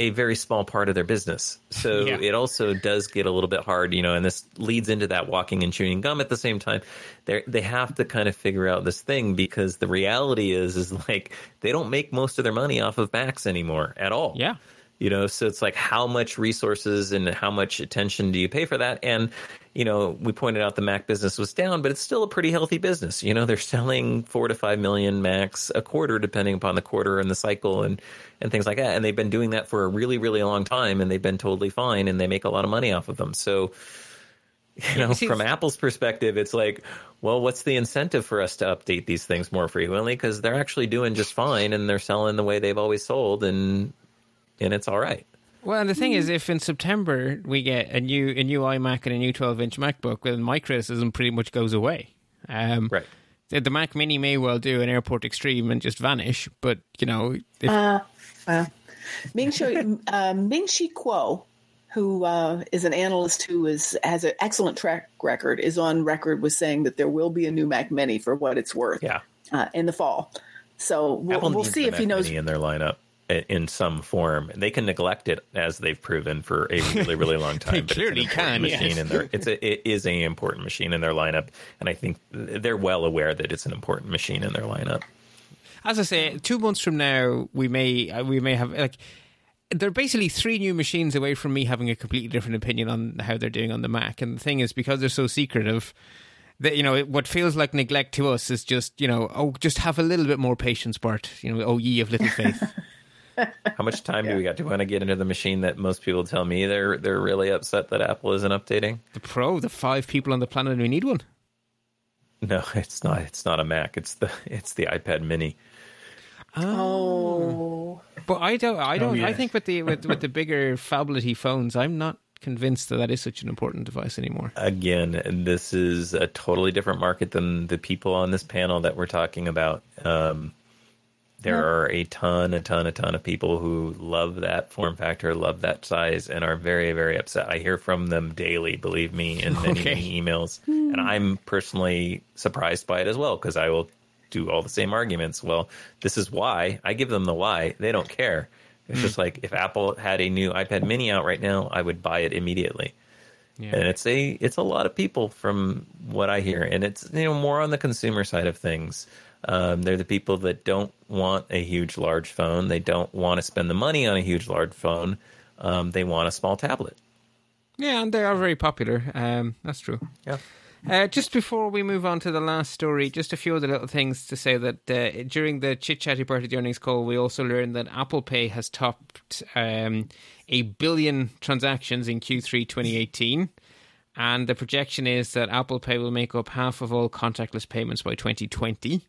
Speaker 3: a very small part of their business. So
Speaker 2: Yeah.
Speaker 3: it also does get a little bit hard, you know, and this leads into that walking and chewing gum at the same time. They they have to kind of figure out this thing because the reality is is like they don't make most of their money off of Macs anymore at all.
Speaker 2: Yeah.
Speaker 3: You know, so it's like how much resources and how much attention do you pay for that? And you know, we pointed out the Mac business was down, but it's still a pretty healthy business. You know, they're selling four to five million Macs a quarter, depending upon the quarter and the cycle and and things like that. And they've been doing that for a really, really long time, and they've been totally fine, and they make a lot of money off of them. So, you know, from Apple's perspective, it's like, well, what's the incentive for us to update these things more frequently? Because they're actually doing just fine, and they're selling the way they've always sold, and and it's all right.
Speaker 2: Well, and the thing is, if in September we get a new a new iMac and a new 12 inch MacBook, then my criticism pretty much goes away. Um,
Speaker 3: Right.
Speaker 2: The, the Mac Mini may well do an Airport Extreme and just vanish, but you know, if,
Speaker 4: Ming Shi, uh, Ming Chi Kuo, who uh, is an analyst who is has an excellent track record, is on record with saying that there will be a new Mac Mini for what it's worth
Speaker 3: Yeah.
Speaker 4: uh, in the fall. So we'll, we'll see
Speaker 3: the
Speaker 4: if he knows.
Speaker 3: Mini in their lineup i- in some form. They can neglect it as they've proven for a really, really long time. But
Speaker 2: clearly
Speaker 3: it's
Speaker 2: can,
Speaker 3: Machine
Speaker 2: yes.
Speaker 3: in their, it's a, it is an important machine in their lineup, and I think they're well aware that it's an important machine in their lineup.
Speaker 2: as I say, two months from now, we may uh, we may have like they're basically three new machines away from me having a completely different opinion on how they're doing on the Mac. And the thing is, because they're so secretive, that you know what feels like neglect to us is just you know oh just have a little bit more patience, Bart. You know, oh ye of little faith.
Speaker 3: How much time do we got? Do we want to get into the machine that most people tell me they're they're really upset that Apple isn't updating?
Speaker 2: the Pro, the five people on the planet who need one.
Speaker 3: No, it's not. It's not a Mac. It's the it's the iPad Mini.
Speaker 4: Oh,
Speaker 2: But I don't. I don't. I think with the with, with the bigger phablety phones, I'm not convinced that that is such an important device anymore.
Speaker 3: again, this is a totally different market than the people on this panel that we're talking about. Um, there are a ton, a ton, a ton of people who love that form factor, love that size, and are very, very upset. I hear from them daily, believe me, in many,
Speaker 2: Okay.
Speaker 3: many emails. And hmm. I'm personally surprised by it as well because I will do all the same arguments. Well, this is why. I give them the why. They don't care. It's hmm. just like if Apple had a new iPad mini out right now, I would buy it immediately
Speaker 2: Yeah.
Speaker 3: and it's a it's a lot of people from what I hear, and it's you know more on the consumer side of things. Um, they're the people that don't want a huge large phone. They don't want to spend the money on a huge large phone. Um, they want a small tablet.
Speaker 2: Yeah, and they are very popular. Um, that's true.
Speaker 3: Yeah.
Speaker 2: Uh, just before we move on to the last story, just a few other little things to say that uh, during the chit chatty part of the earnings call, we also learned that Apple Pay has topped um, a billion transactions in Q3 2018. and the projection is that Apple Pay will make up half of all contactless payments by 2020.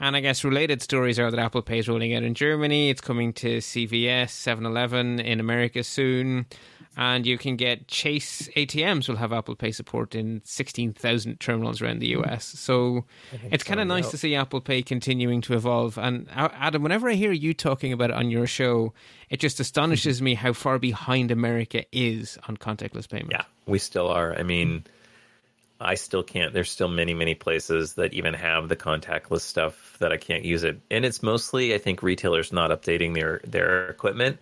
Speaker 2: And I guess related stories are that Apple Pay is rolling out in Germany. It's coming to CVS, 7 Eleven in America soon. And you can get Chase ATMs will have Apple Pay support in 16,000 terminals around the US. So it's kind of nice to see Apple Pay continuing to evolve. And uh, Adam, whenever I hear you talking about it on your show, it just astonishes me how far behind America is on contactless payment.
Speaker 3: Yeah, we still are. I mean, I still can't. There's still many, many places that even have the contactless stuff that I can't use it, and it's mostly I think retailers not updating their their equipment.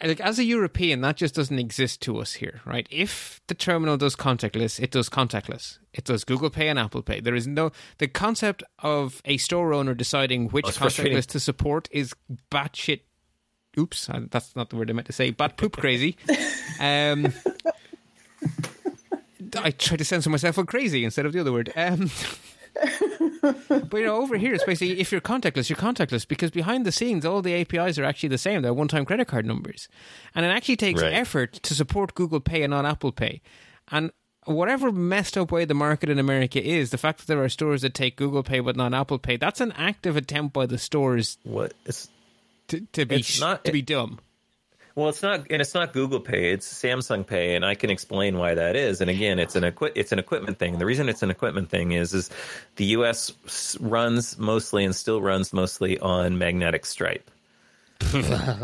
Speaker 2: Like as a European, that just doesn't exist to us here, right? If the terminal does contactless, it does contactless. It does Google Pay and Apple Pay. There is no the concept of a store owner deciding which
Speaker 3: Oh,
Speaker 2: contactless to support is batshit. Oops, that's not the word I meant to say. Bat poop crazy. Um, I tried to censor myself on crazy instead of the other word. Um, but you know, over here, it's basically if you're contactless, you're contactless because behind the scenes, all the APIs are actually the same. They're one-time credit card numbers, and it actually takes
Speaker 3: Right.
Speaker 2: effort to support Google Pay and not Apple Pay. And whatever messed up way the market in America is, the fact that there are stores that take Google Pay but not Apple Pay, that's an active attempt by the stores
Speaker 3: What? It's
Speaker 2: to, to be
Speaker 3: It's not-
Speaker 2: to be dumb.
Speaker 3: Well, it's not, and it's not Google Pay. It's Samsung Pay, and I can explain why that is. And again, it's an equi- it's an equipment thing. The reason it's an equipment thing is is the U.S. runs mostly and still runs mostly on magnetic stripe.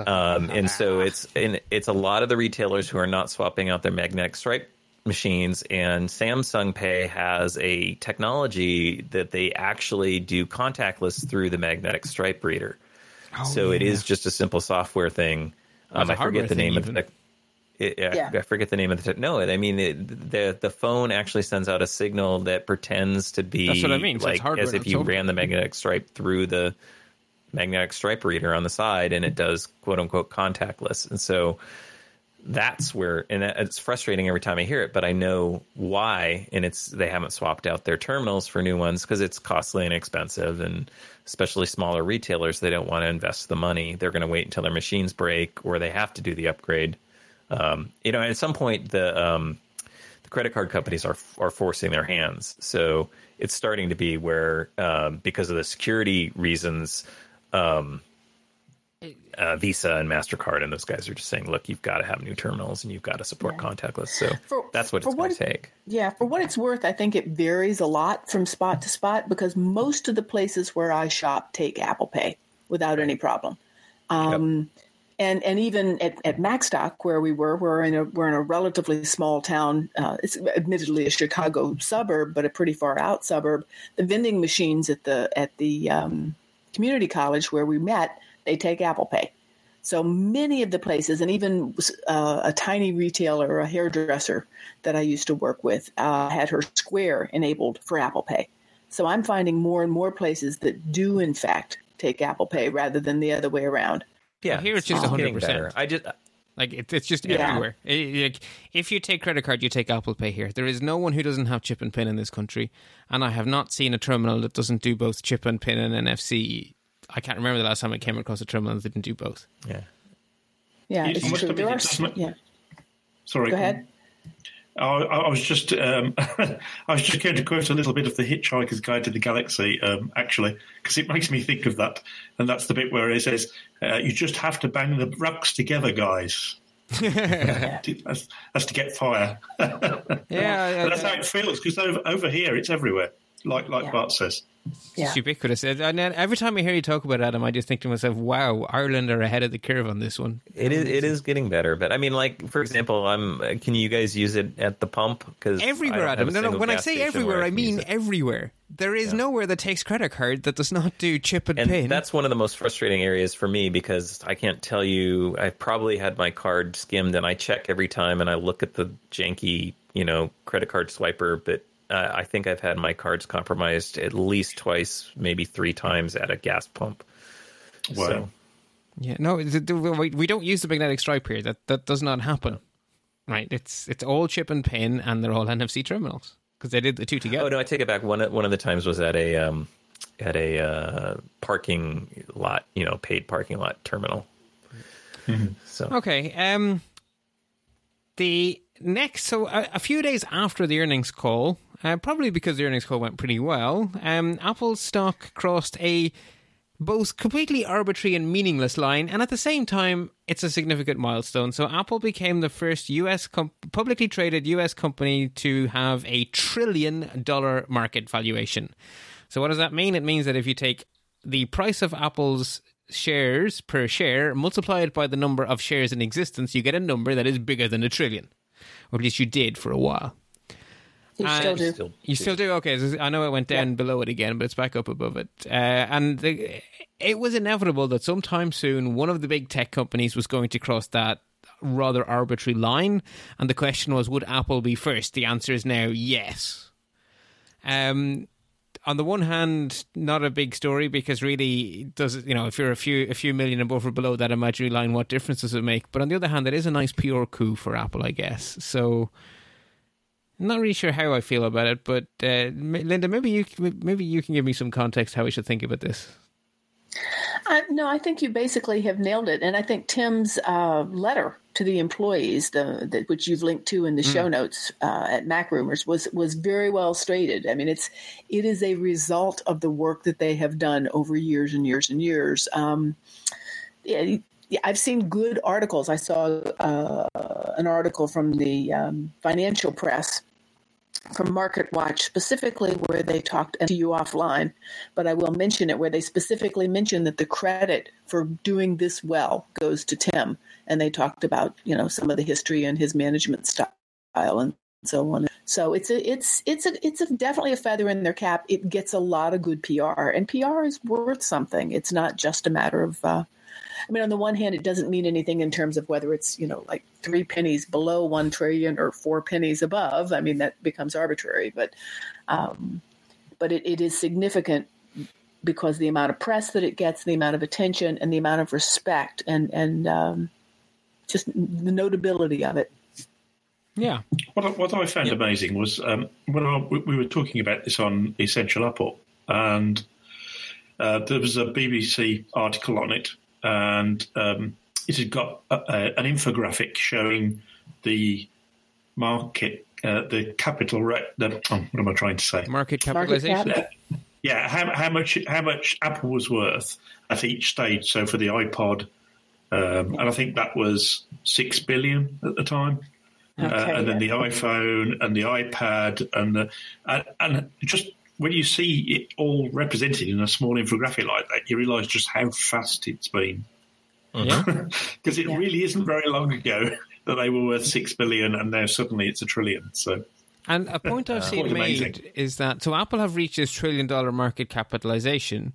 Speaker 3: um, and so it's and it's a lot of the retailers who are not swapping out their magnetic stripe machines and Samsung Pay has a technology that they actually do contactless through the magnetic stripe reader. so it is just a simple software thing. Um,
Speaker 2: a
Speaker 3: I
Speaker 2: hardware
Speaker 3: forget the
Speaker 2: thing
Speaker 3: name of the it, I-
Speaker 4: Yeah.
Speaker 3: I forget the name of the tech- no. I mean it, the the phone actually sends out a signal that pretends to be
Speaker 2: That's what I mean. So it's
Speaker 3: like
Speaker 2: hardware,
Speaker 3: as if you
Speaker 2: software.
Speaker 3: ran the magnetic stripe through the magnetic stripe reader on the side, and it does quote unquote contactless. And so that's where, and it's frustrating every time I hear it, but I know why. And it's they haven't swapped out their terminals for new ones because it's costly and expensive, and especially smaller retailers, they don't want to invest the money. They're going to wait until their machines break or they have to do the upgrade. Um, you know, at some point, the um, the credit card companies are are forcing their hands. So it's starting to be where, um, because of the security reasons, um, uh, Visa and Mastercard and those guys are just saying, "Look, you've got to have new terminals and you've got to support contactless." So
Speaker 4: For-
Speaker 3: that's what it's going to take.
Speaker 4: Yeah, for what it's worth, I think it varies a lot from spot to spot because most of the places where I shop take Apple Pay without any problem. Um, And and even at, at Macstock, where we were, we're in a we're in a relatively small town. Uh, it's admittedly a Chicago suburb, but a pretty far out suburb. The vending machines at the at the um, community college where we met, they take Apple Pay. So many of the places, and even uh, a tiny retailer, a hairdresser that I used to work with, uh, had her Square enabled for Apple Pay. So I'm finding more and more places that do, in fact, take Apple Pay rather than the other way around.
Speaker 3: Yeah,
Speaker 2: here it's just
Speaker 3: getting
Speaker 2: 100%.
Speaker 3: I just
Speaker 2: Like it, it's just
Speaker 4: Yeah.
Speaker 2: everywhere. It- like, if you take credit card, you take Apple Pay here. There is no one who doesn't have chip and pin in this country, and I have not seen a terminal that doesn't do both chip and pin and NFC. I can't remember the last time I came across a terminal that didn't do both.
Speaker 3: yeah.
Speaker 4: Yeah,
Speaker 5: You
Speaker 4: it's true. There are,
Speaker 5: doesn't-
Speaker 4: yeah.
Speaker 5: Sorry.
Speaker 4: Go ahead.
Speaker 5: I, I was just um, I was just going to quote a little bit of the Hitchhiker's Guide to the Galaxy, um, actually, because it makes me think of that, and that's the bit where it says, uh, "You just have to bang the rucks together, guys." that's, that's to get fire.
Speaker 2: Yeah,
Speaker 5: But that's how it feels because over, over here it's everywhere, like like
Speaker 4: Yeah.
Speaker 5: Bart says.
Speaker 4: Yeah.
Speaker 2: it's ubiquitous. And then every time I hear you talk about Adam, I just think to myself, "Wow, Ireland are ahead of the curve on this one."
Speaker 3: It is. It is getting better, but I mean, like for example, I'm. Can you guys use it at the pump? Because
Speaker 2: Everywhere, Adam. No, no. When I say everywhere, I mean everywhere. There is nowhere that takes credit card that does not do chip and,
Speaker 3: and
Speaker 2: pin.
Speaker 3: that's one of the most frustrating areas for me because I can't tell you. I've probably had my card skimmed, and I check every time, and I look at the janky, you know, credit card swiper. But uh, I think I've had my cards compromised at least twice, maybe three times at a gas pump.
Speaker 5: Wow.
Speaker 3: So,
Speaker 2: Yeah, no, th- th- we we don't use the magnetic stripe here. That that does not happen. Right? It's it's all chip and pin, and they're all NFC terminals because they did the two together.
Speaker 3: oh no, I take it back. One one of the times was at a um, at a uh, parking lot, you know, paid parking lot terminal. So
Speaker 2: Okay. Um, the next, so a, a, few days after the earnings call, uh, probably because the earnings call went pretty well, um, Apple's stock crossed a both completely arbitrary and meaningless line, and at the same time, it's a significant milestone. So, Apple became the first US publicly traded US company to have a trillion dollar market valuation. So, what does that mean? It means that if you take the price of Apple's shares per share, multiply it by the number of shares in existence, you get a number that is bigger than a trillion. Or at least you did for a while.
Speaker 4: You still do. Still
Speaker 2: you still do. Okay, I know it went down yeah. below it again, but it's back up above it. Uh, and the, it was inevitable that sometime soon one of the big tech companies was going to cross that rather arbitrary line. And the question was, would Apple be first? The answer is now yes. Um, on the one hand, not a big story because really, does you know if you're a few a few million above or below that imaginary line, what difference does it make? But on the other hand, it is a nice PR coup for Apple, I guess. So not really sure how I feel about it, but uh, Linda, maybe you maybe you can give me some context how we should think about this.
Speaker 4: Uh, no, I think you basically have nailed it, and I think Tim's uh, letter to the employees, the, the, which you've linked to in the mm. show notes uh, at MacRumors, was was very well stated. I mean, it's it is a result of the work that they have done over years and years and years. Um, yeah, I've seen good articles. I saw uh, an article from the um, financial press from Market Watch specifically where they talked to you offline, but I will mention it where they specifically mentioned that the credit for doing this well goes to Tim, and they talked about you know some of the history and his management style and so on. So it's a it's it's a it's a, definitely a feather in their cap. It gets a lot of good PR, and PR is worth something. It's not just a matter of uh, I mean, on the one hand, it doesn't mean anything in terms of whether it's, you know, like three pennies below one trillion or four pennies above. I mean, that becomes arbitrary, but, um, but it, it is significant because the amount of press that it gets, the amount of attention, and the amount of respect, and and um, just the notability of it.
Speaker 2: Yeah.
Speaker 5: What, what I found yeah. amazing was um, when I, we were talking about this on Essential Apple, and uh, there was a BBC article on it and um, it had got a, a, an infographic showing the market, uh, the capital, re- the, oh, what am I trying to say?
Speaker 2: Market capitalization. Market
Speaker 5: cap. yeah, how, how, much how much Apple was worth at each stage. So for the iPod, um, and I think that was six billion at the time. Uh, okay, uh, and yeah. then the iPhone and the iPad and the and, and just when you see it all represented in a small infographic like that, you realise just how fast it's been.
Speaker 2: Yeah,
Speaker 5: because it yeah. really isn't very long ago that they were worth six billion, and now suddenly it's a trillion. So.
Speaker 2: And a point I've uh, seen made is that so Apple have reached this trillion dollar market capitalization,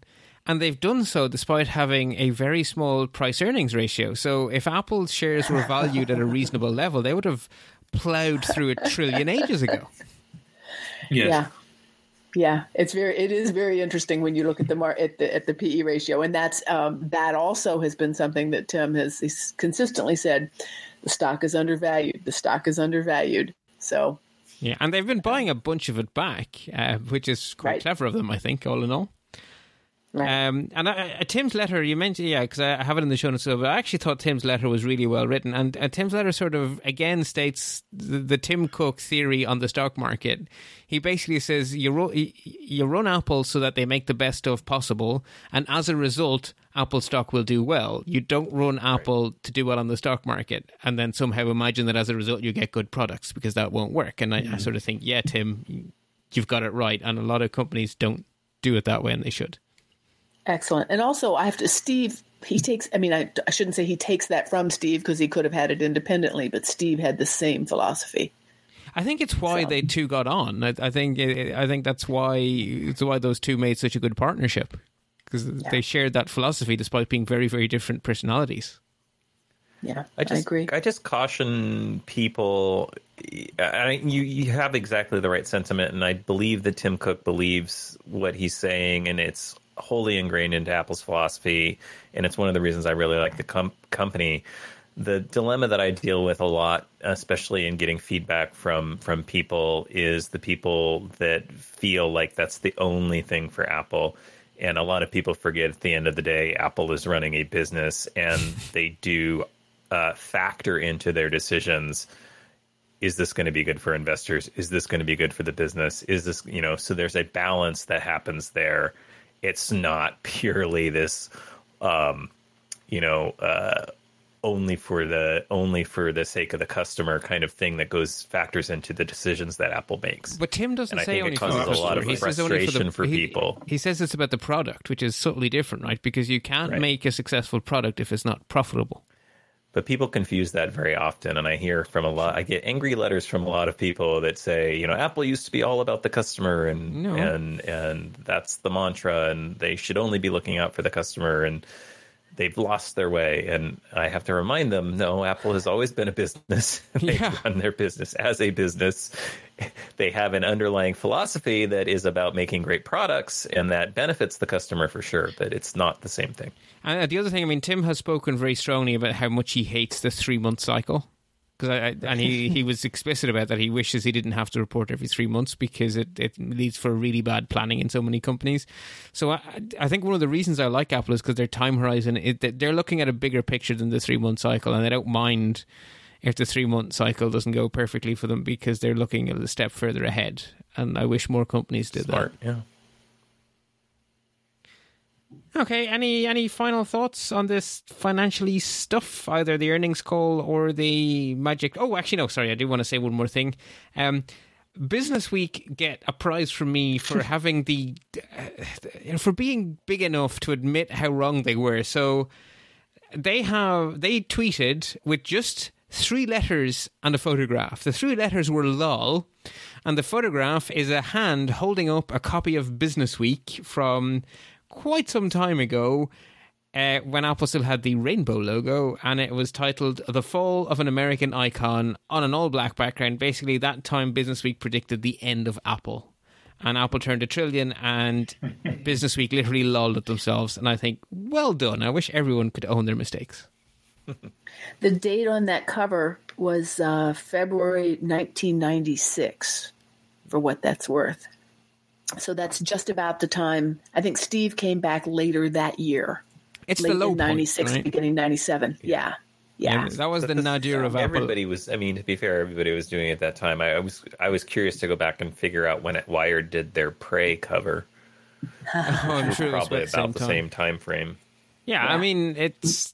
Speaker 2: and they've done so despite having a very small price earnings ratio. So if Apple's shares were valued at a reasonable level, they would have plowed through a trillion ages ago.
Speaker 5: Yes.
Speaker 4: Yeah. Yeah, it's very it is very interesting when you look at the mar- at the at the PE ratio, and that's um, that also has been something that Tim has consistently said. The stock is undervalued. The stock is undervalued. So
Speaker 2: yeah, and they've been buying a bunch of it back, uh, which is quite right. clever of them, I think, all in all. Right. Um, and uh, Tim's letter, you mentioned, yeah, because I have it in the show notes, but I actually thought Tim's letter was really well written. And uh, Tim's letter sort of, again, states the, the, Tim Cook theory on the stock market. He basically says you, ro- you run Apple so that they make the best stuff possible, and as a result, Apple stock will do well. You don't run Apple right. to do well on the stock market and then somehow imagine that as a result you get good products because that won't work. And I, mm. I sort of think, yeah, Tim, you've got it right. And a lot of companies don't do it that way, and they should.
Speaker 4: Excellent. And also, I have to, Steve, he takes, I mean, I, I shouldn't say he takes that from Steve because he could have had it independently, but Steve had the same philosophy.
Speaker 2: I think it's why so. they two got on. I, I, think I think that's why it's why those two made such a good partnership because yeah. they shared that philosophy despite being very very different personalities.
Speaker 4: Yeah, I, just, I agree.
Speaker 3: I just caution people. I, you you have exactly the right sentiment, and I believe that Tim Cook believes what he's saying, and it's wholly ingrained into Apple's philosophy, and it's one of the reasons I really like the com- company. The dilemma that I deal with a lot, especially in getting feedback from from people, is the people that feel like that's the only thing for Apple. And a lot of people forget at the end of the day, Apple is running a business, and they do uh, factor into their decisions is this going to be good for investors? Is this going to be good for the business? Is this, you know, so there's a balance that happens there. It's not purely this, um, you know, uh, only for the only for the sake of the customer kind of thing that goes factors into the decisions that Apple makes.
Speaker 2: But Tim doesn't say only for the
Speaker 3: causes a lot
Speaker 2: customer.
Speaker 3: of
Speaker 2: He says only
Speaker 3: frustration for
Speaker 2: he-
Speaker 3: people.
Speaker 2: He says it's about the product, which is subtly different, right? Because you can't
Speaker 3: Right.
Speaker 2: make a successful product if it's not profitable.
Speaker 3: But people confuse that very often, and I hear from a lot. I get angry letters from a lot of people that say, you know, Apple used to be all about the customer, and
Speaker 2: No.
Speaker 3: and and that's the mantra, and they should only be looking out for the customer, and they've lost their way. And I have to remind them, no, Apple has always been a business. they
Speaker 2: Yeah.
Speaker 3: run their business as a business. They have an underlying philosophy that is about making great products, and that benefits the customer for sure. But it's not the same thing.
Speaker 2: And uh, the other thing, I mean, Tim has spoken very strongly about how much he hates the three month cycle. Because I, I, and he, he was explicit about that. He wishes he didn't have to report every three months because it, it leads for really bad planning in so many companies. So I, I think one of the reasons I like Apple is because their time horizon, it, they're looking at a bigger picture than the three month cycle, and they don't mind if the three month cycle doesn't go perfectly for them because they're looking a step further ahead. And I wish more companies did
Speaker 3: Smart, yeah.
Speaker 2: that. Okay, any any final thoughts on this financially stuff, either the earnings call or the magic? Oh, actually, no. Sorry, I do want to say one more thing. Um, Business Week get a prize from me for having the uh, for being big enough to admit how wrong they were. So they have they tweeted with just three letters and a photograph. The three letters were lol, and the photograph is a hand holding up a copy of Business Week from quite some time ago. Uh, when Apple still had the rainbow logo, and it was titled "The Fall of an American Icon" on an all-black background. Basically, that time Business Week predicted the end of Apple, and Apple turned a trillion, and Business Week literally lolled at themselves. And I think, well done. I wish everyone could own their mistakes.
Speaker 4: The date on that cover was uh, February 1996, for what that's worth. So that's just about the time. I think Steve came back later that year.
Speaker 2: It's
Speaker 4: late
Speaker 2: the low
Speaker 4: in 96,
Speaker 2: point, right?
Speaker 4: beginning 97. Yeah. Yeah.
Speaker 2: Yeah, that was the nadir of Apple.
Speaker 3: Everybody was. I mean, to be fair, everybody was doing it at that time. I, I was. I was curious to go back and figure out when it, Wired did their Pray cover.
Speaker 2: Oh, I'm sure it was
Speaker 3: Probably
Speaker 2: about
Speaker 3: about the same time frame.
Speaker 2: Yeah, I mean it's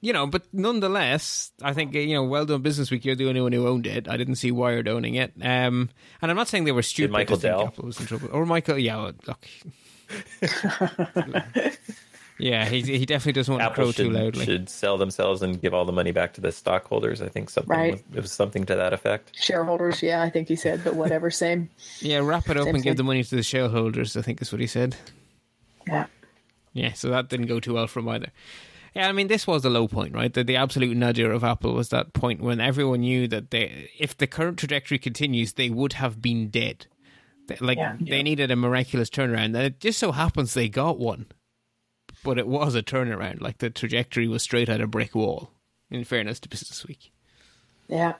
Speaker 2: you know, but nonetheless, I think you know, well done, Business Week. You're the only one who owned it. I didn't see Wired owning it. Um, and I'm not saying they were stupid. Did Michael
Speaker 3: Dell?
Speaker 2: Apple was in trouble, or Michael? Yeah, well, look. yeah, he he definitely doesn't want to
Speaker 3: Apple
Speaker 2: crow
Speaker 3: should,
Speaker 2: too loudly.
Speaker 3: should sell themselves and give all the money back to the stockholders. I think something
Speaker 4: Right.
Speaker 3: was, it was something to that effect.
Speaker 4: Shareholders, yeah, I think he said, but whatever, same.
Speaker 2: Yeah, wrap it up
Speaker 4: Same
Speaker 2: and give
Speaker 4: thing.
Speaker 2: the money to the shareholders. I think is what he said.
Speaker 4: Yeah.
Speaker 2: Yeah, so that didn't go too well for him either. Yeah, I mean, this was the low point, right? The, the absolute nadir of Apple was that point when everyone knew that they, if the current trajectory continues, they would have been dead. Like,
Speaker 4: Yeah.
Speaker 2: they needed a miraculous turnaround. And it just so happens they got one. But it was a turnaround. Like, the trajectory was straight at a brick wall, in fairness to Business Week.
Speaker 4: Yeah.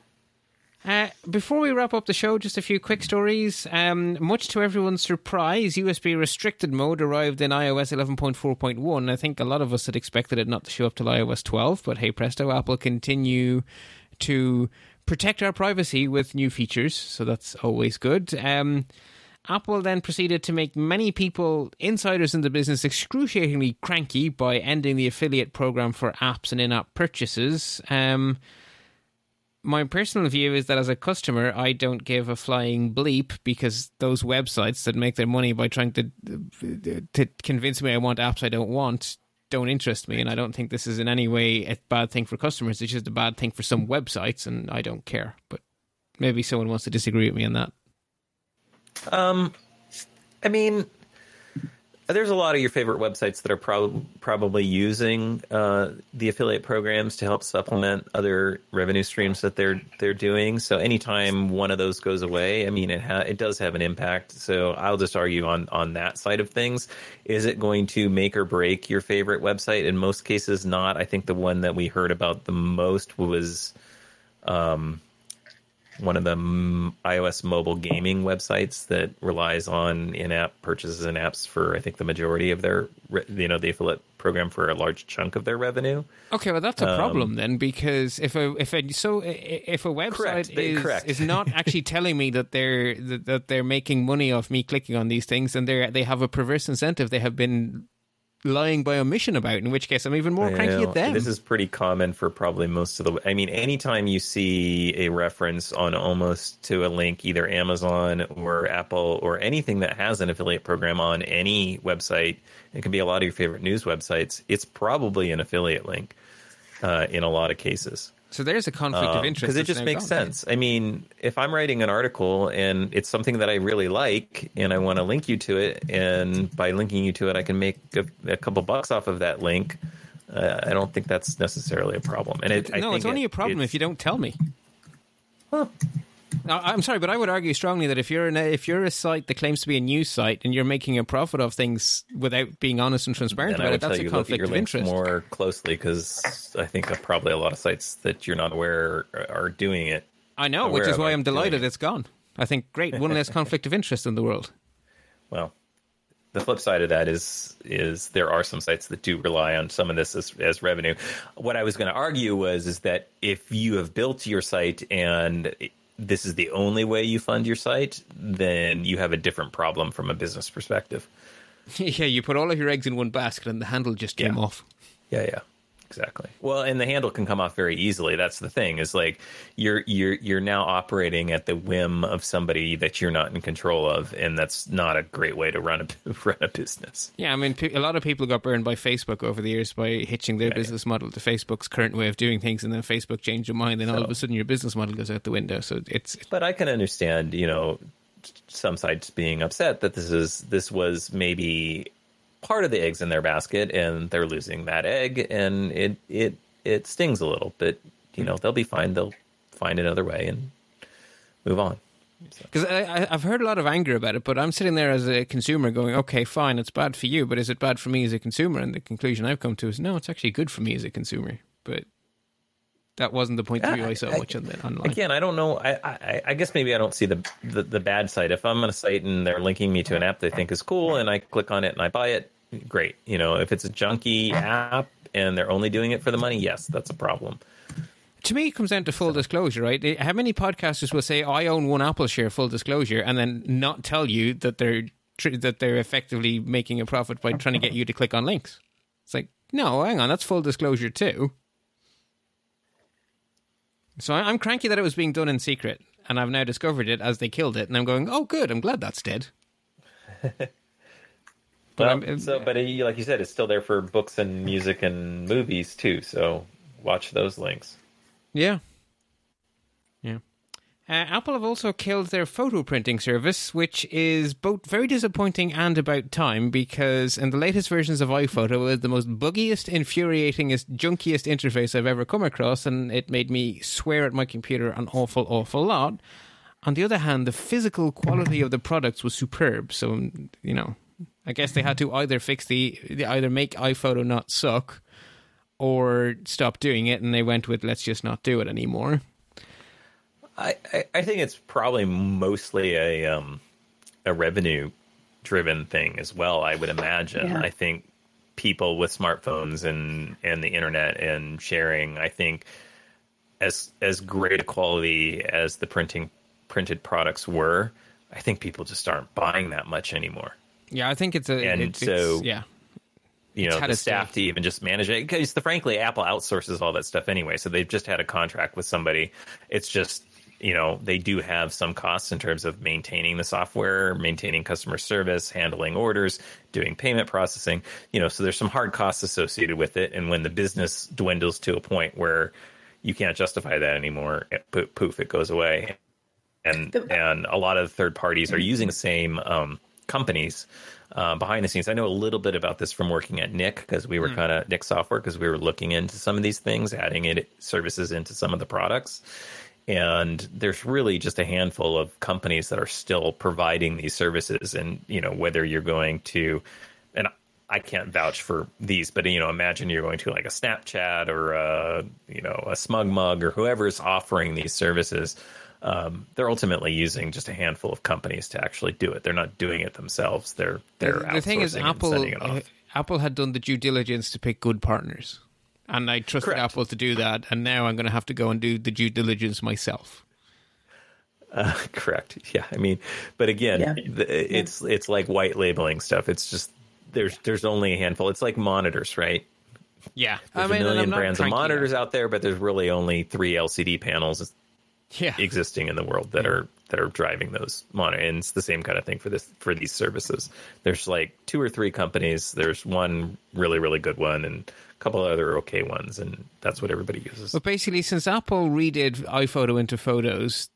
Speaker 2: Uh, before we wrap up the show, just a few quick stories. Um, much to everyone's surprise, USB restricted mode arrived in iOS 11.4.1. I think a lot of us had expected it not to show up till iOS 12, but hey presto, Apple continue to protect our privacy with new features, so that's always good. Um, Apple then proceeded to make many people, insiders in the business, excruciatingly cranky by ending the affiliate program for apps and in app purchases. Um, my personal view is that as a customer, I don't give a flying bleep because those websites that make their money by trying to to convince me I want apps I don't want don't interest me, and I don't think this is in any way a bad thing for customers. It's just a bad thing for some websites, and I don't care. But maybe someone wants to disagree with me on that.
Speaker 3: Um, I mean, there's a lot of your favorite websites that are prob- probably using uh, the affiliate programs to help supplement other revenue streams that they're they're doing. So anytime one of those goes away, I mean, it ha- it does have an impact. So I'll just argue on on that side of things. Is it going to make or break your favorite website? In most cases, not. I think the one that we heard about the most was one of the iOS mobile gaming websites that relies on in-app purchases and apps for I think the majority of their re- you know the affiliate program for a large chunk of their revenue.
Speaker 2: Okay, well that's a um, problem then because if a if a so if a website
Speaker 3: Correct, they-
Speaker 2: is
Speaker 3: correct.
Speaker 2: is not actually telling me that they're that, that they're making money off me clicking on these things, and they they have a perverse incentive they have been lying by omission about. In which case, I'm even more cranky
Speaker 3: Well,
Speaker 2: at them.
Speaker 3: This is pretty common for probably most of the. I mean, anytime you see a reference on almost to a link, either Amazon or Apple or anything that has an affiliate program on any website, it can be a lot of your favorite news websites. It's probably an affiliate link uh, in a lot of cases
Speaker 2: so there's a conflict of interest
Speaker 3: because Um, it just makes
Speaker 2: gone.
Speaker 3: sense. I mean, if I'm writing an article and it's something that I really like and I want to link you to it, and by linking you to it, I can make a, a couple bucks off of that link. Uh, I don't think that's necessarily a problem. And it, I
Speaker 2: no, it's only
Speaker 3: it-
Speaker 2: a problem if you don't tell me. No, I'm sorry, but I would argue strongly that if you're in a, if you're a site that claims to be a news site and you're making a profit of things without being honest and transparent
Speaker 3: Then
Speaker 2: about it, that's a conflict of interest.
Speaker 3: more closely because I think probably a lot of sites that you're not aware are, are doing it.
Speaker 2: I know, which is why I'm delighted
Speaker 3: it.
Speaker 2: it's gone. I think great, one less conflict of interest in the world.
Speaker 3: Well, the flip side of that is is there are some sites that do rely on some of this as, as revenue. What I was going to argue was is that if you have built your site and this is the only way you fund your site, then you have a different problem from a business perspective.
Speaker 2: yeah, you put all of your eggs in one basket and the handle just came
Speaker 3: Yeah.
Speaker 2: off.
Speaker 3: Yeah, yeah. Exactly. Well, and the handle can come off very easily. That's the thing. Is like you're you're you're now operating at the whim of somebody that you're not in control of, and that's not a great way to run a run a business.
Speaker 2: Yeah, I mean, a lot of people got burned by Facebook over the years by hitching their business model to Facebook's current way of doing things, and then Facebook changed their mind, and all of a sudden your business model goes out the window. So it's
Speaker 3: But I can understand, you know, some sites being upset that this is this was maybe part of the eggs in their basket, and they're losing that egg, and it it it stings a little. But you know, they'll be fine. They'll find another way and move on.
Speaker 2: Because I, I've heard a lot of anger about it, but I'm sitting there as a consumer going, okay, fine, it's bad for you, but is it bad for me as a consumer? And the conclusion I've come to is, no, it's actually good for me as a consumer. But that wasn't the point of view I saw much on the, online.
Speaker 3: Again, I don't know. I, I, I guess maybe I don't see the, the the bad side. If I'm on a site and they're linking me to an app they think is cool, and I click on it and I buy it, great. You know, if it's a junky app and they're only doing it for the money, yes, that's a problem.
Speaker 2: to me, it comes down to full disclosure, right? How many podcasters will say, "I own one Apple share," full disclosure, and then not tell you that they're tr- that they're effectively making a profit by trying to get you to click on links? It's like, no, hang on, that's full disclosure too. So I'm cranky that it was being done in secret, and I've now discovered it as they killed it, and I'm going, "Oh, good, I'm glad that's dead." But
Speaker 3: Well, so, but uh, like you said, it's still there for books and music and movies too. So watch those links.
Speaker 2: Yeah. Yeah. Uh, Apple have also killed their photo printing service, which is both very disappointing and about time because in the latest versions of iPhoto, it was the most buggiest, infuriatingest, junkiest interface I've ever come across, and it made me swear at my computer an awful, awful lot. On the other hand, the physical quality of the products was superb. So, you know, I guess they had to either fix the, they either make iPhoto not suck or stop doing it, and they went with let's just not do it anymore.
Speaker 3: I, I, I think it's probably mostly a um, a revenue driven thing as well. I would imagine.
Speaker 4: Yeah.
Speaker 3: I think people with smartphones and and the internet and sharing. I think as as great a quality as the printing printed products were, I think people just aren't buying that much anymore.
Speaker 2: Yeah, I think it's a
Speaker 3: And
Speaker 2: it's,
Speaker 3: so-
Speaker 2: it's, yeah.
Speaker 3: you know the
Speaker 2: its day.
Speaker 3: staff to even just manage it because the frankly apple outsources all that stuff anyway so they've just had a contract with somebody it's just you know they do have some costs in terms of maintaining the software maintaining customer service handling orders doing payment processing you know so there's some hard costs associated with it and when the business dwindles to a point where you can't justify that anymore it- poof, poof it goes away and
Speaker 4: The-
Speaker 3: and a lot of third parties are using the same um, companies uh, behind the scenes. I know a little bit about this from working at Nik because we were kind of Nik Software because we were looking into some of these things, adding it services into some of the products. And there's really just a handful of companies that are still providing these services. And you know whether you're going to, and I can't vouch for these, but you know, imagine you're going to like a Snapchat or a you know a SmugMug or whoever is offering these services. Um, they're ultimately using just a handful of companies to actually do it. They're not doing it themselves. They're they're
Speaker 2: the, the thing is,
Speaker 3: outsourcing and
Speaker 2: Apple
Speaker 3: sending it off.
Speaker 2: Apple had done the due diligence to pick good partners, and I trusted
Speaker 3: Correct.
Speaker 2: Apple to do that. And now I'm going to have to go and do the due diligence myself.
Speaker 3: Uh, correct. Yeah. I mean, but again,
Speaker 4: Yeah.
Speaker 3: the, it's it's like white labeling stuff. It's just there's there's only a handful. It's like monitors, right?
Speaker 2: Yeah,
Speaker 3: There's
Speaker 2: I mean,
Speaker 3: a million brands of monitors out there, but there's really only three LCD panels
Speaker 2: Yeah,
Speaker 3: existing in the world that are that are driving those monitor and it's the same kind of thing for this for these services. There's like two or three companies. There's one really really good one and a couple other okay ones and that's what everybody uses.
Speaker 2: But basically, since Apple redid iPhoto into photos,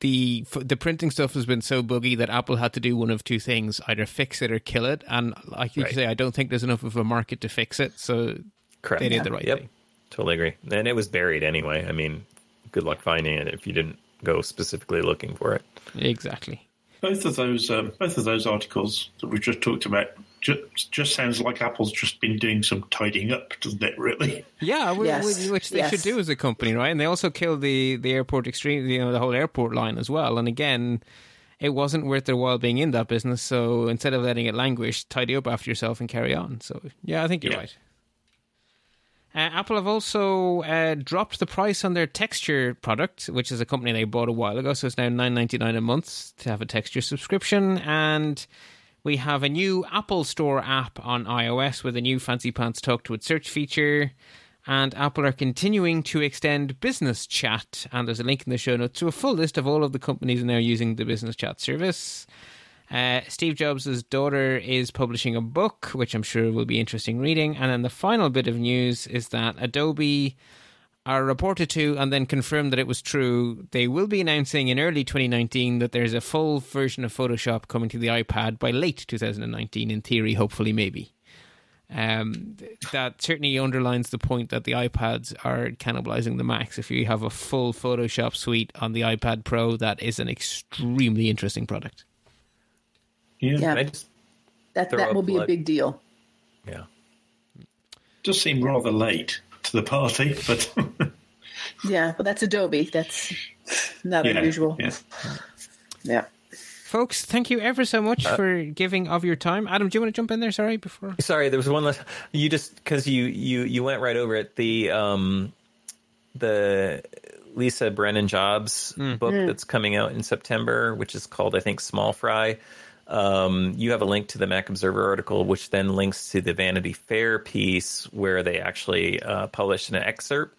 Speaker 2: the the printing stuff has been so buggy that Apple had to do one of two things: either fix it or kill it. And like you
Speaker 3: Right.
Speaker 2: say, I don't think there's enough of a market to fix it. So
Speaker 3: correct.
Speaker 2: they did the right
Speaker 3: yep.
Speaker 2: thing.
Speaker 3: totally agree. And it was buried anyway. I mean good luck finding it if you didn't go specifically looking for it
Speaker 2: exactly.
Speaker 5: Both of those, um, both of those articles that we've just talked about, just, just sounds like Apple's just been doing some tidying up, doesn't it? Really?
Speaker 2: Yeah, wh-
Speaker 4: Yes,
Speaker 2: wh- which they
Speaker 4: yes.
Speaker 2: should do as a company, right? And they also killed the the airport extreme, you know, the whole airport line as well. And again, it wasn't worth their while being in that business. So instead of letting it languish, tidy up after yourself and carry on. So yeah, I think you're
Speaker 5: Yeah.
Speaker 2: right. Uh, Apple have also uh, dropped the price on their texture product, which is a company they bought a while ago. So it's now nine ninety nine a month to have a texture subscription, and we have a new Apple Store app on iOS with a new Fancy Pants Talk to It search feature. And Apple are continuing to extend Business Chat, and there's a link in the show notes to a full list of all of the companies now using the Business Chat service. Uh, Steve Jobs' daughter is publishing a book, which I'm sure will be interesting reading. And then the final bit of news is that Adobe are reported to and then confirmed that it was true. They will be announcing in early 2019 that there's a full version of Photoshop coming to the iPad by late 2019, in theory, hopefully, maybe. Um, that certainly underlines the point that the iPads are cannibalizing the Macs. If you have a full Photoshop suite on the iPad Pro, that is an extremely interesting product.
Speaker 5: Yeah.
Speaker 4: Yeah.
Speaker 3: I just
Speaker 4: That that
Speaker 3: a
Speaker 4: will be a big deal.
Speaker 3: yeah
Speaker 5: Does seem rather late to the party, but
Speaker 4: Yeah, well, that's Adobe. That's not
Speaker 5: yeah,
Speaker 4: unusual.
Speaker 5: Yeah.
Speaker 4: Yeah.
Speaker 2: Folks, thank you ever so much uh, for giving of your time. Adam, do you want to jump in there? Sorry, before.
Speaker 3: Sorry, there was one last. You just because you you you went right over it. The um the Lisa Brennan Jobs hmm. book hmm. that's coming out in September, which is called I think Small Fry. Um, you have a link to the Mac Observer article, which then links to the Vanity Fair piece where they actually uh, published an excerpt.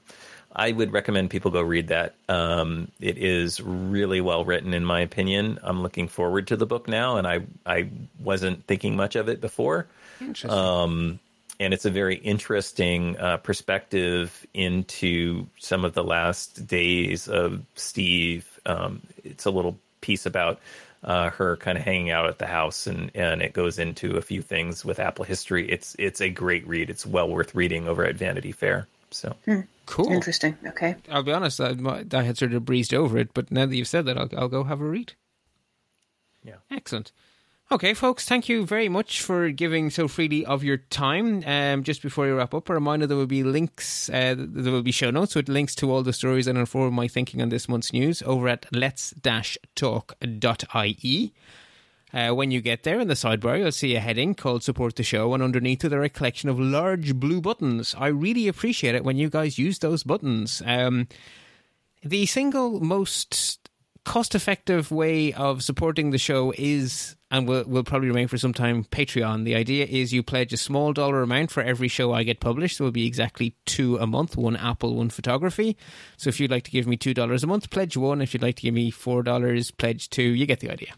Speaker 3: I would recommend people go read that. Um, it is really well written, in my opinion. I'm looking forward to the book now, and I I wasn't thinking much of it before.
Speaker 2: Interesting.
Speaker 3: Um, and it's a very interesting uh, perspective into some of the last days of Steve. Um, it's a little piece about uh, her kind of hanging out at the house, and, and it goes into a few things with Apple history. It's it's a great read. It's well worth reading over at Vanity Fair. So
Speaker 2: cool.
Speaker 4: Interesting. Okay.
Speaker 2: I'll be honest, I, I had sort of breezed over it, but now that you've said that, I'll, I'll go have a read.
Speaker 3: Yeah.
Speaker 2: Excellent. Okay, folks, thank you very much for giving so freely of your time. Um, just before we wrap up, a reminder there will be links, uh, there will be show notes with links to all the stories that inform my thinking on this month's news over at let's-talk.ie. Uh, when you get there in the sidebar, you'll see a heading called Support the Show, and underneath it are a collection of large blue buttons. I really appreciate it when you guys use those buttons. Um, the single most cost effective way of supporting the show is and will, will probably remain for some time patreon. The idea is you pledge a small dollar amount for every show i get published. There will be exactly two a month one apple one photography. So if you'd like to give me two dollars a month pledge one. If you'd like to give me four dollars pledge two. You get the idea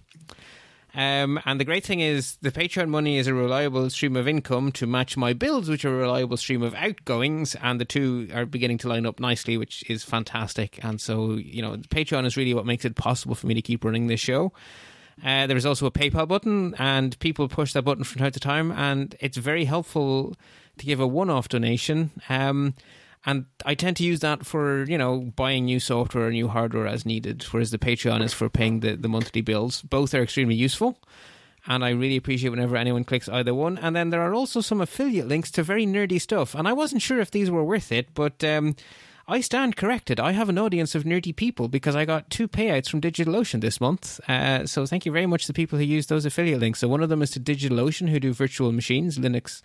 Speaker 2: um, and the great thing is, the Patreon money is a reliable stream of income to match my bills, which are a reliable stream of outgoings, and the two are beginning to line up nicely, which is fantastic. And so, you know, Patreon is really what makes it possible for me to keep running this show. Uh, there is also a PayPal button, and people push that button from time to time, and it's very helpful to give a one-off donation. Um, and I tend to use that for you know buying new software or new hardware as needed, whereas the Patreon is for paying the, the monthly bills. Both are extremely useful, and I really appreciate whenever anyone clicks either one. And then there are also some affiliate links to very nerdy stuff, and I wasn't sure if these were worth it, but um, I stand corrected. I have an audience of nerdy people because I got two payouts from DigitalOcean this month. Uh, so thank you very much to the people who use those affiliate links. So one of them is to DigitalOcean, who do virtual machines, Linux,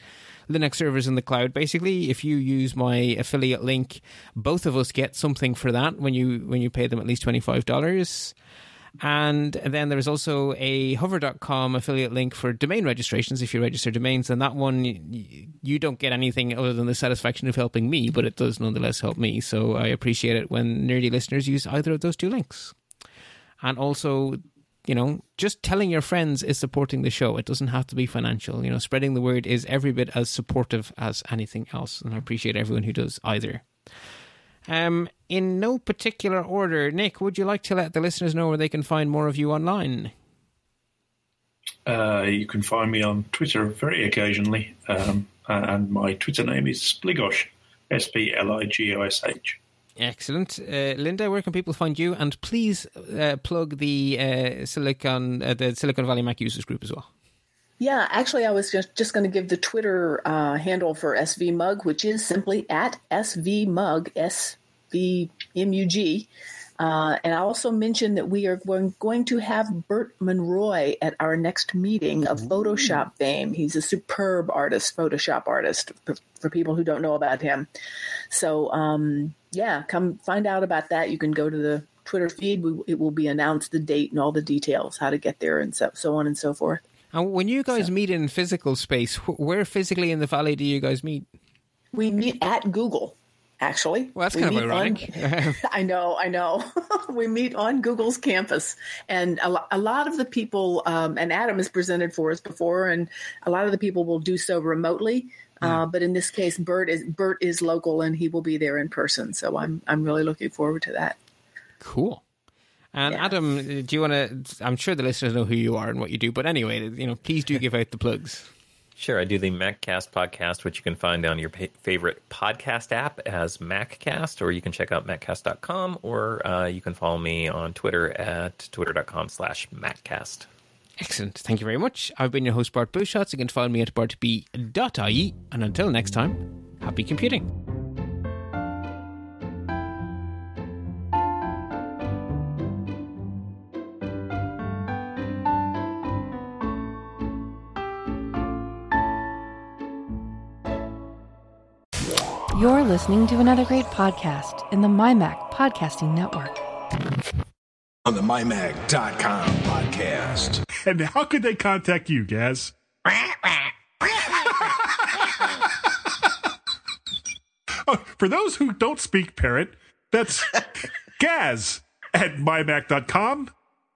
Speaker 2: Linux servers in the cloud. Basically, if you use my affiliate link, both of us get something for that when you when you pay them at least twenty five dollars. And then there's also a hover.com affiliate link for domain registrations if you register domains. And that one, you don't get anything other than the satisfaction of helping me, but it does nonetheless help me. So I appreciate it when nerdy listeners use either of those two links. And also, you know, just telling your friends is supporting the show. It doesn't have to be financial. You know, spreading the word is every bit as supportive as anything else. And I appreciate everyone who does either. Um, in no particular order, Nick, would you like to let the listeners know where they can find more of you online?
Speaker 5: Uh, you can find me on Twitter very occasionally, um, and my Twitter name is Spligosh, S P L I G O S H.
Speaker 2: Excellent, uh, Linda. Where can people find you? And please uh, plug the uh, Silicon uh, the Silicon Valley Mac Users Group as well.
Speaker 4: Yeah, actually, I was just, just going to give the Twitter uh, handle for SV Mug, which is simply at SV Mug, S V M U G. Uh, and I also mentioned that we are going, going to have Bert Monroy at our next meeting of Photoshop fame. He's a superb artist, Photoshop artist, for, for people who don't know about him. So, um, yeah, come find out about that. You can go to the Twitter feed. We, it will be announced the date and all the details, how to get there, and so, so on and so forth.
Speaker 2: And when you guys so, meet in physical space, where physically in the valley do you guys meet?
Speaker 4: We meet at Google actually.
Speaker 2: Well, that's
Speaker 4: we
Speaker 2: kind of ironic.
Speaker 4: On, I know, I know. we meet on Google's campus, and a, a lot of the people, um, and Adam has presented for us before, and a lot of the people will do so remotely. Uh, but in this case, Bert is Bert is local, and he will be there in person. So I'm I'm really looking forward to that.
Speaker 2: Cool. And yeah. Adam, do you want to? I'm sure the listeners know who you are and what you do, but anyway, you know, please do give out the plugs.
Speaker 3: Sure, I do the MacCast podcast, which you can find on your favorite podcast app as MacCast, or you can check out MacCast.com, or uh, you can follow me on Twitter at twitter.com slash MacCast.
Speaker 2: Excellent. Thank you very much. I've been your host, Bart Busschots. You can find me at bartb.ie. And until next time, happy computing.
Speaker 1: You're listening to another great podcast in the MyMac Podcasting Network.
Speaker 6: On the MyMac.com podcast.
Speaker 7: And how could they contact you, Gaz? oh, for those who don't speak parrot, that's Gaz at MyMac.com,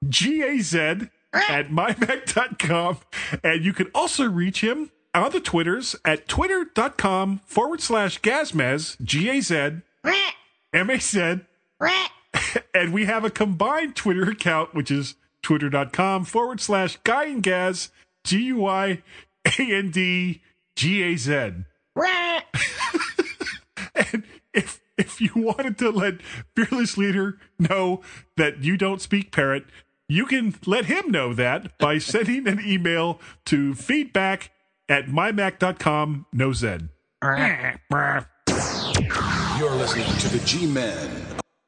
Speaker 7: G A Z at MyMac.com, and you can also reach him on the Twitters at twitter.com forward slash Gazmaz, G A Z M A Z. And we have a combined Twitter account, which is twitter.com forward slash Guy and Gaz, G U I A N D G A Z. And if if you wanted to let Fearless Leader know that you don't speak parrot, you can let him know that by sending an email to feedback at mymac.com, no Z.
Speaker 6: You're listening to the G Men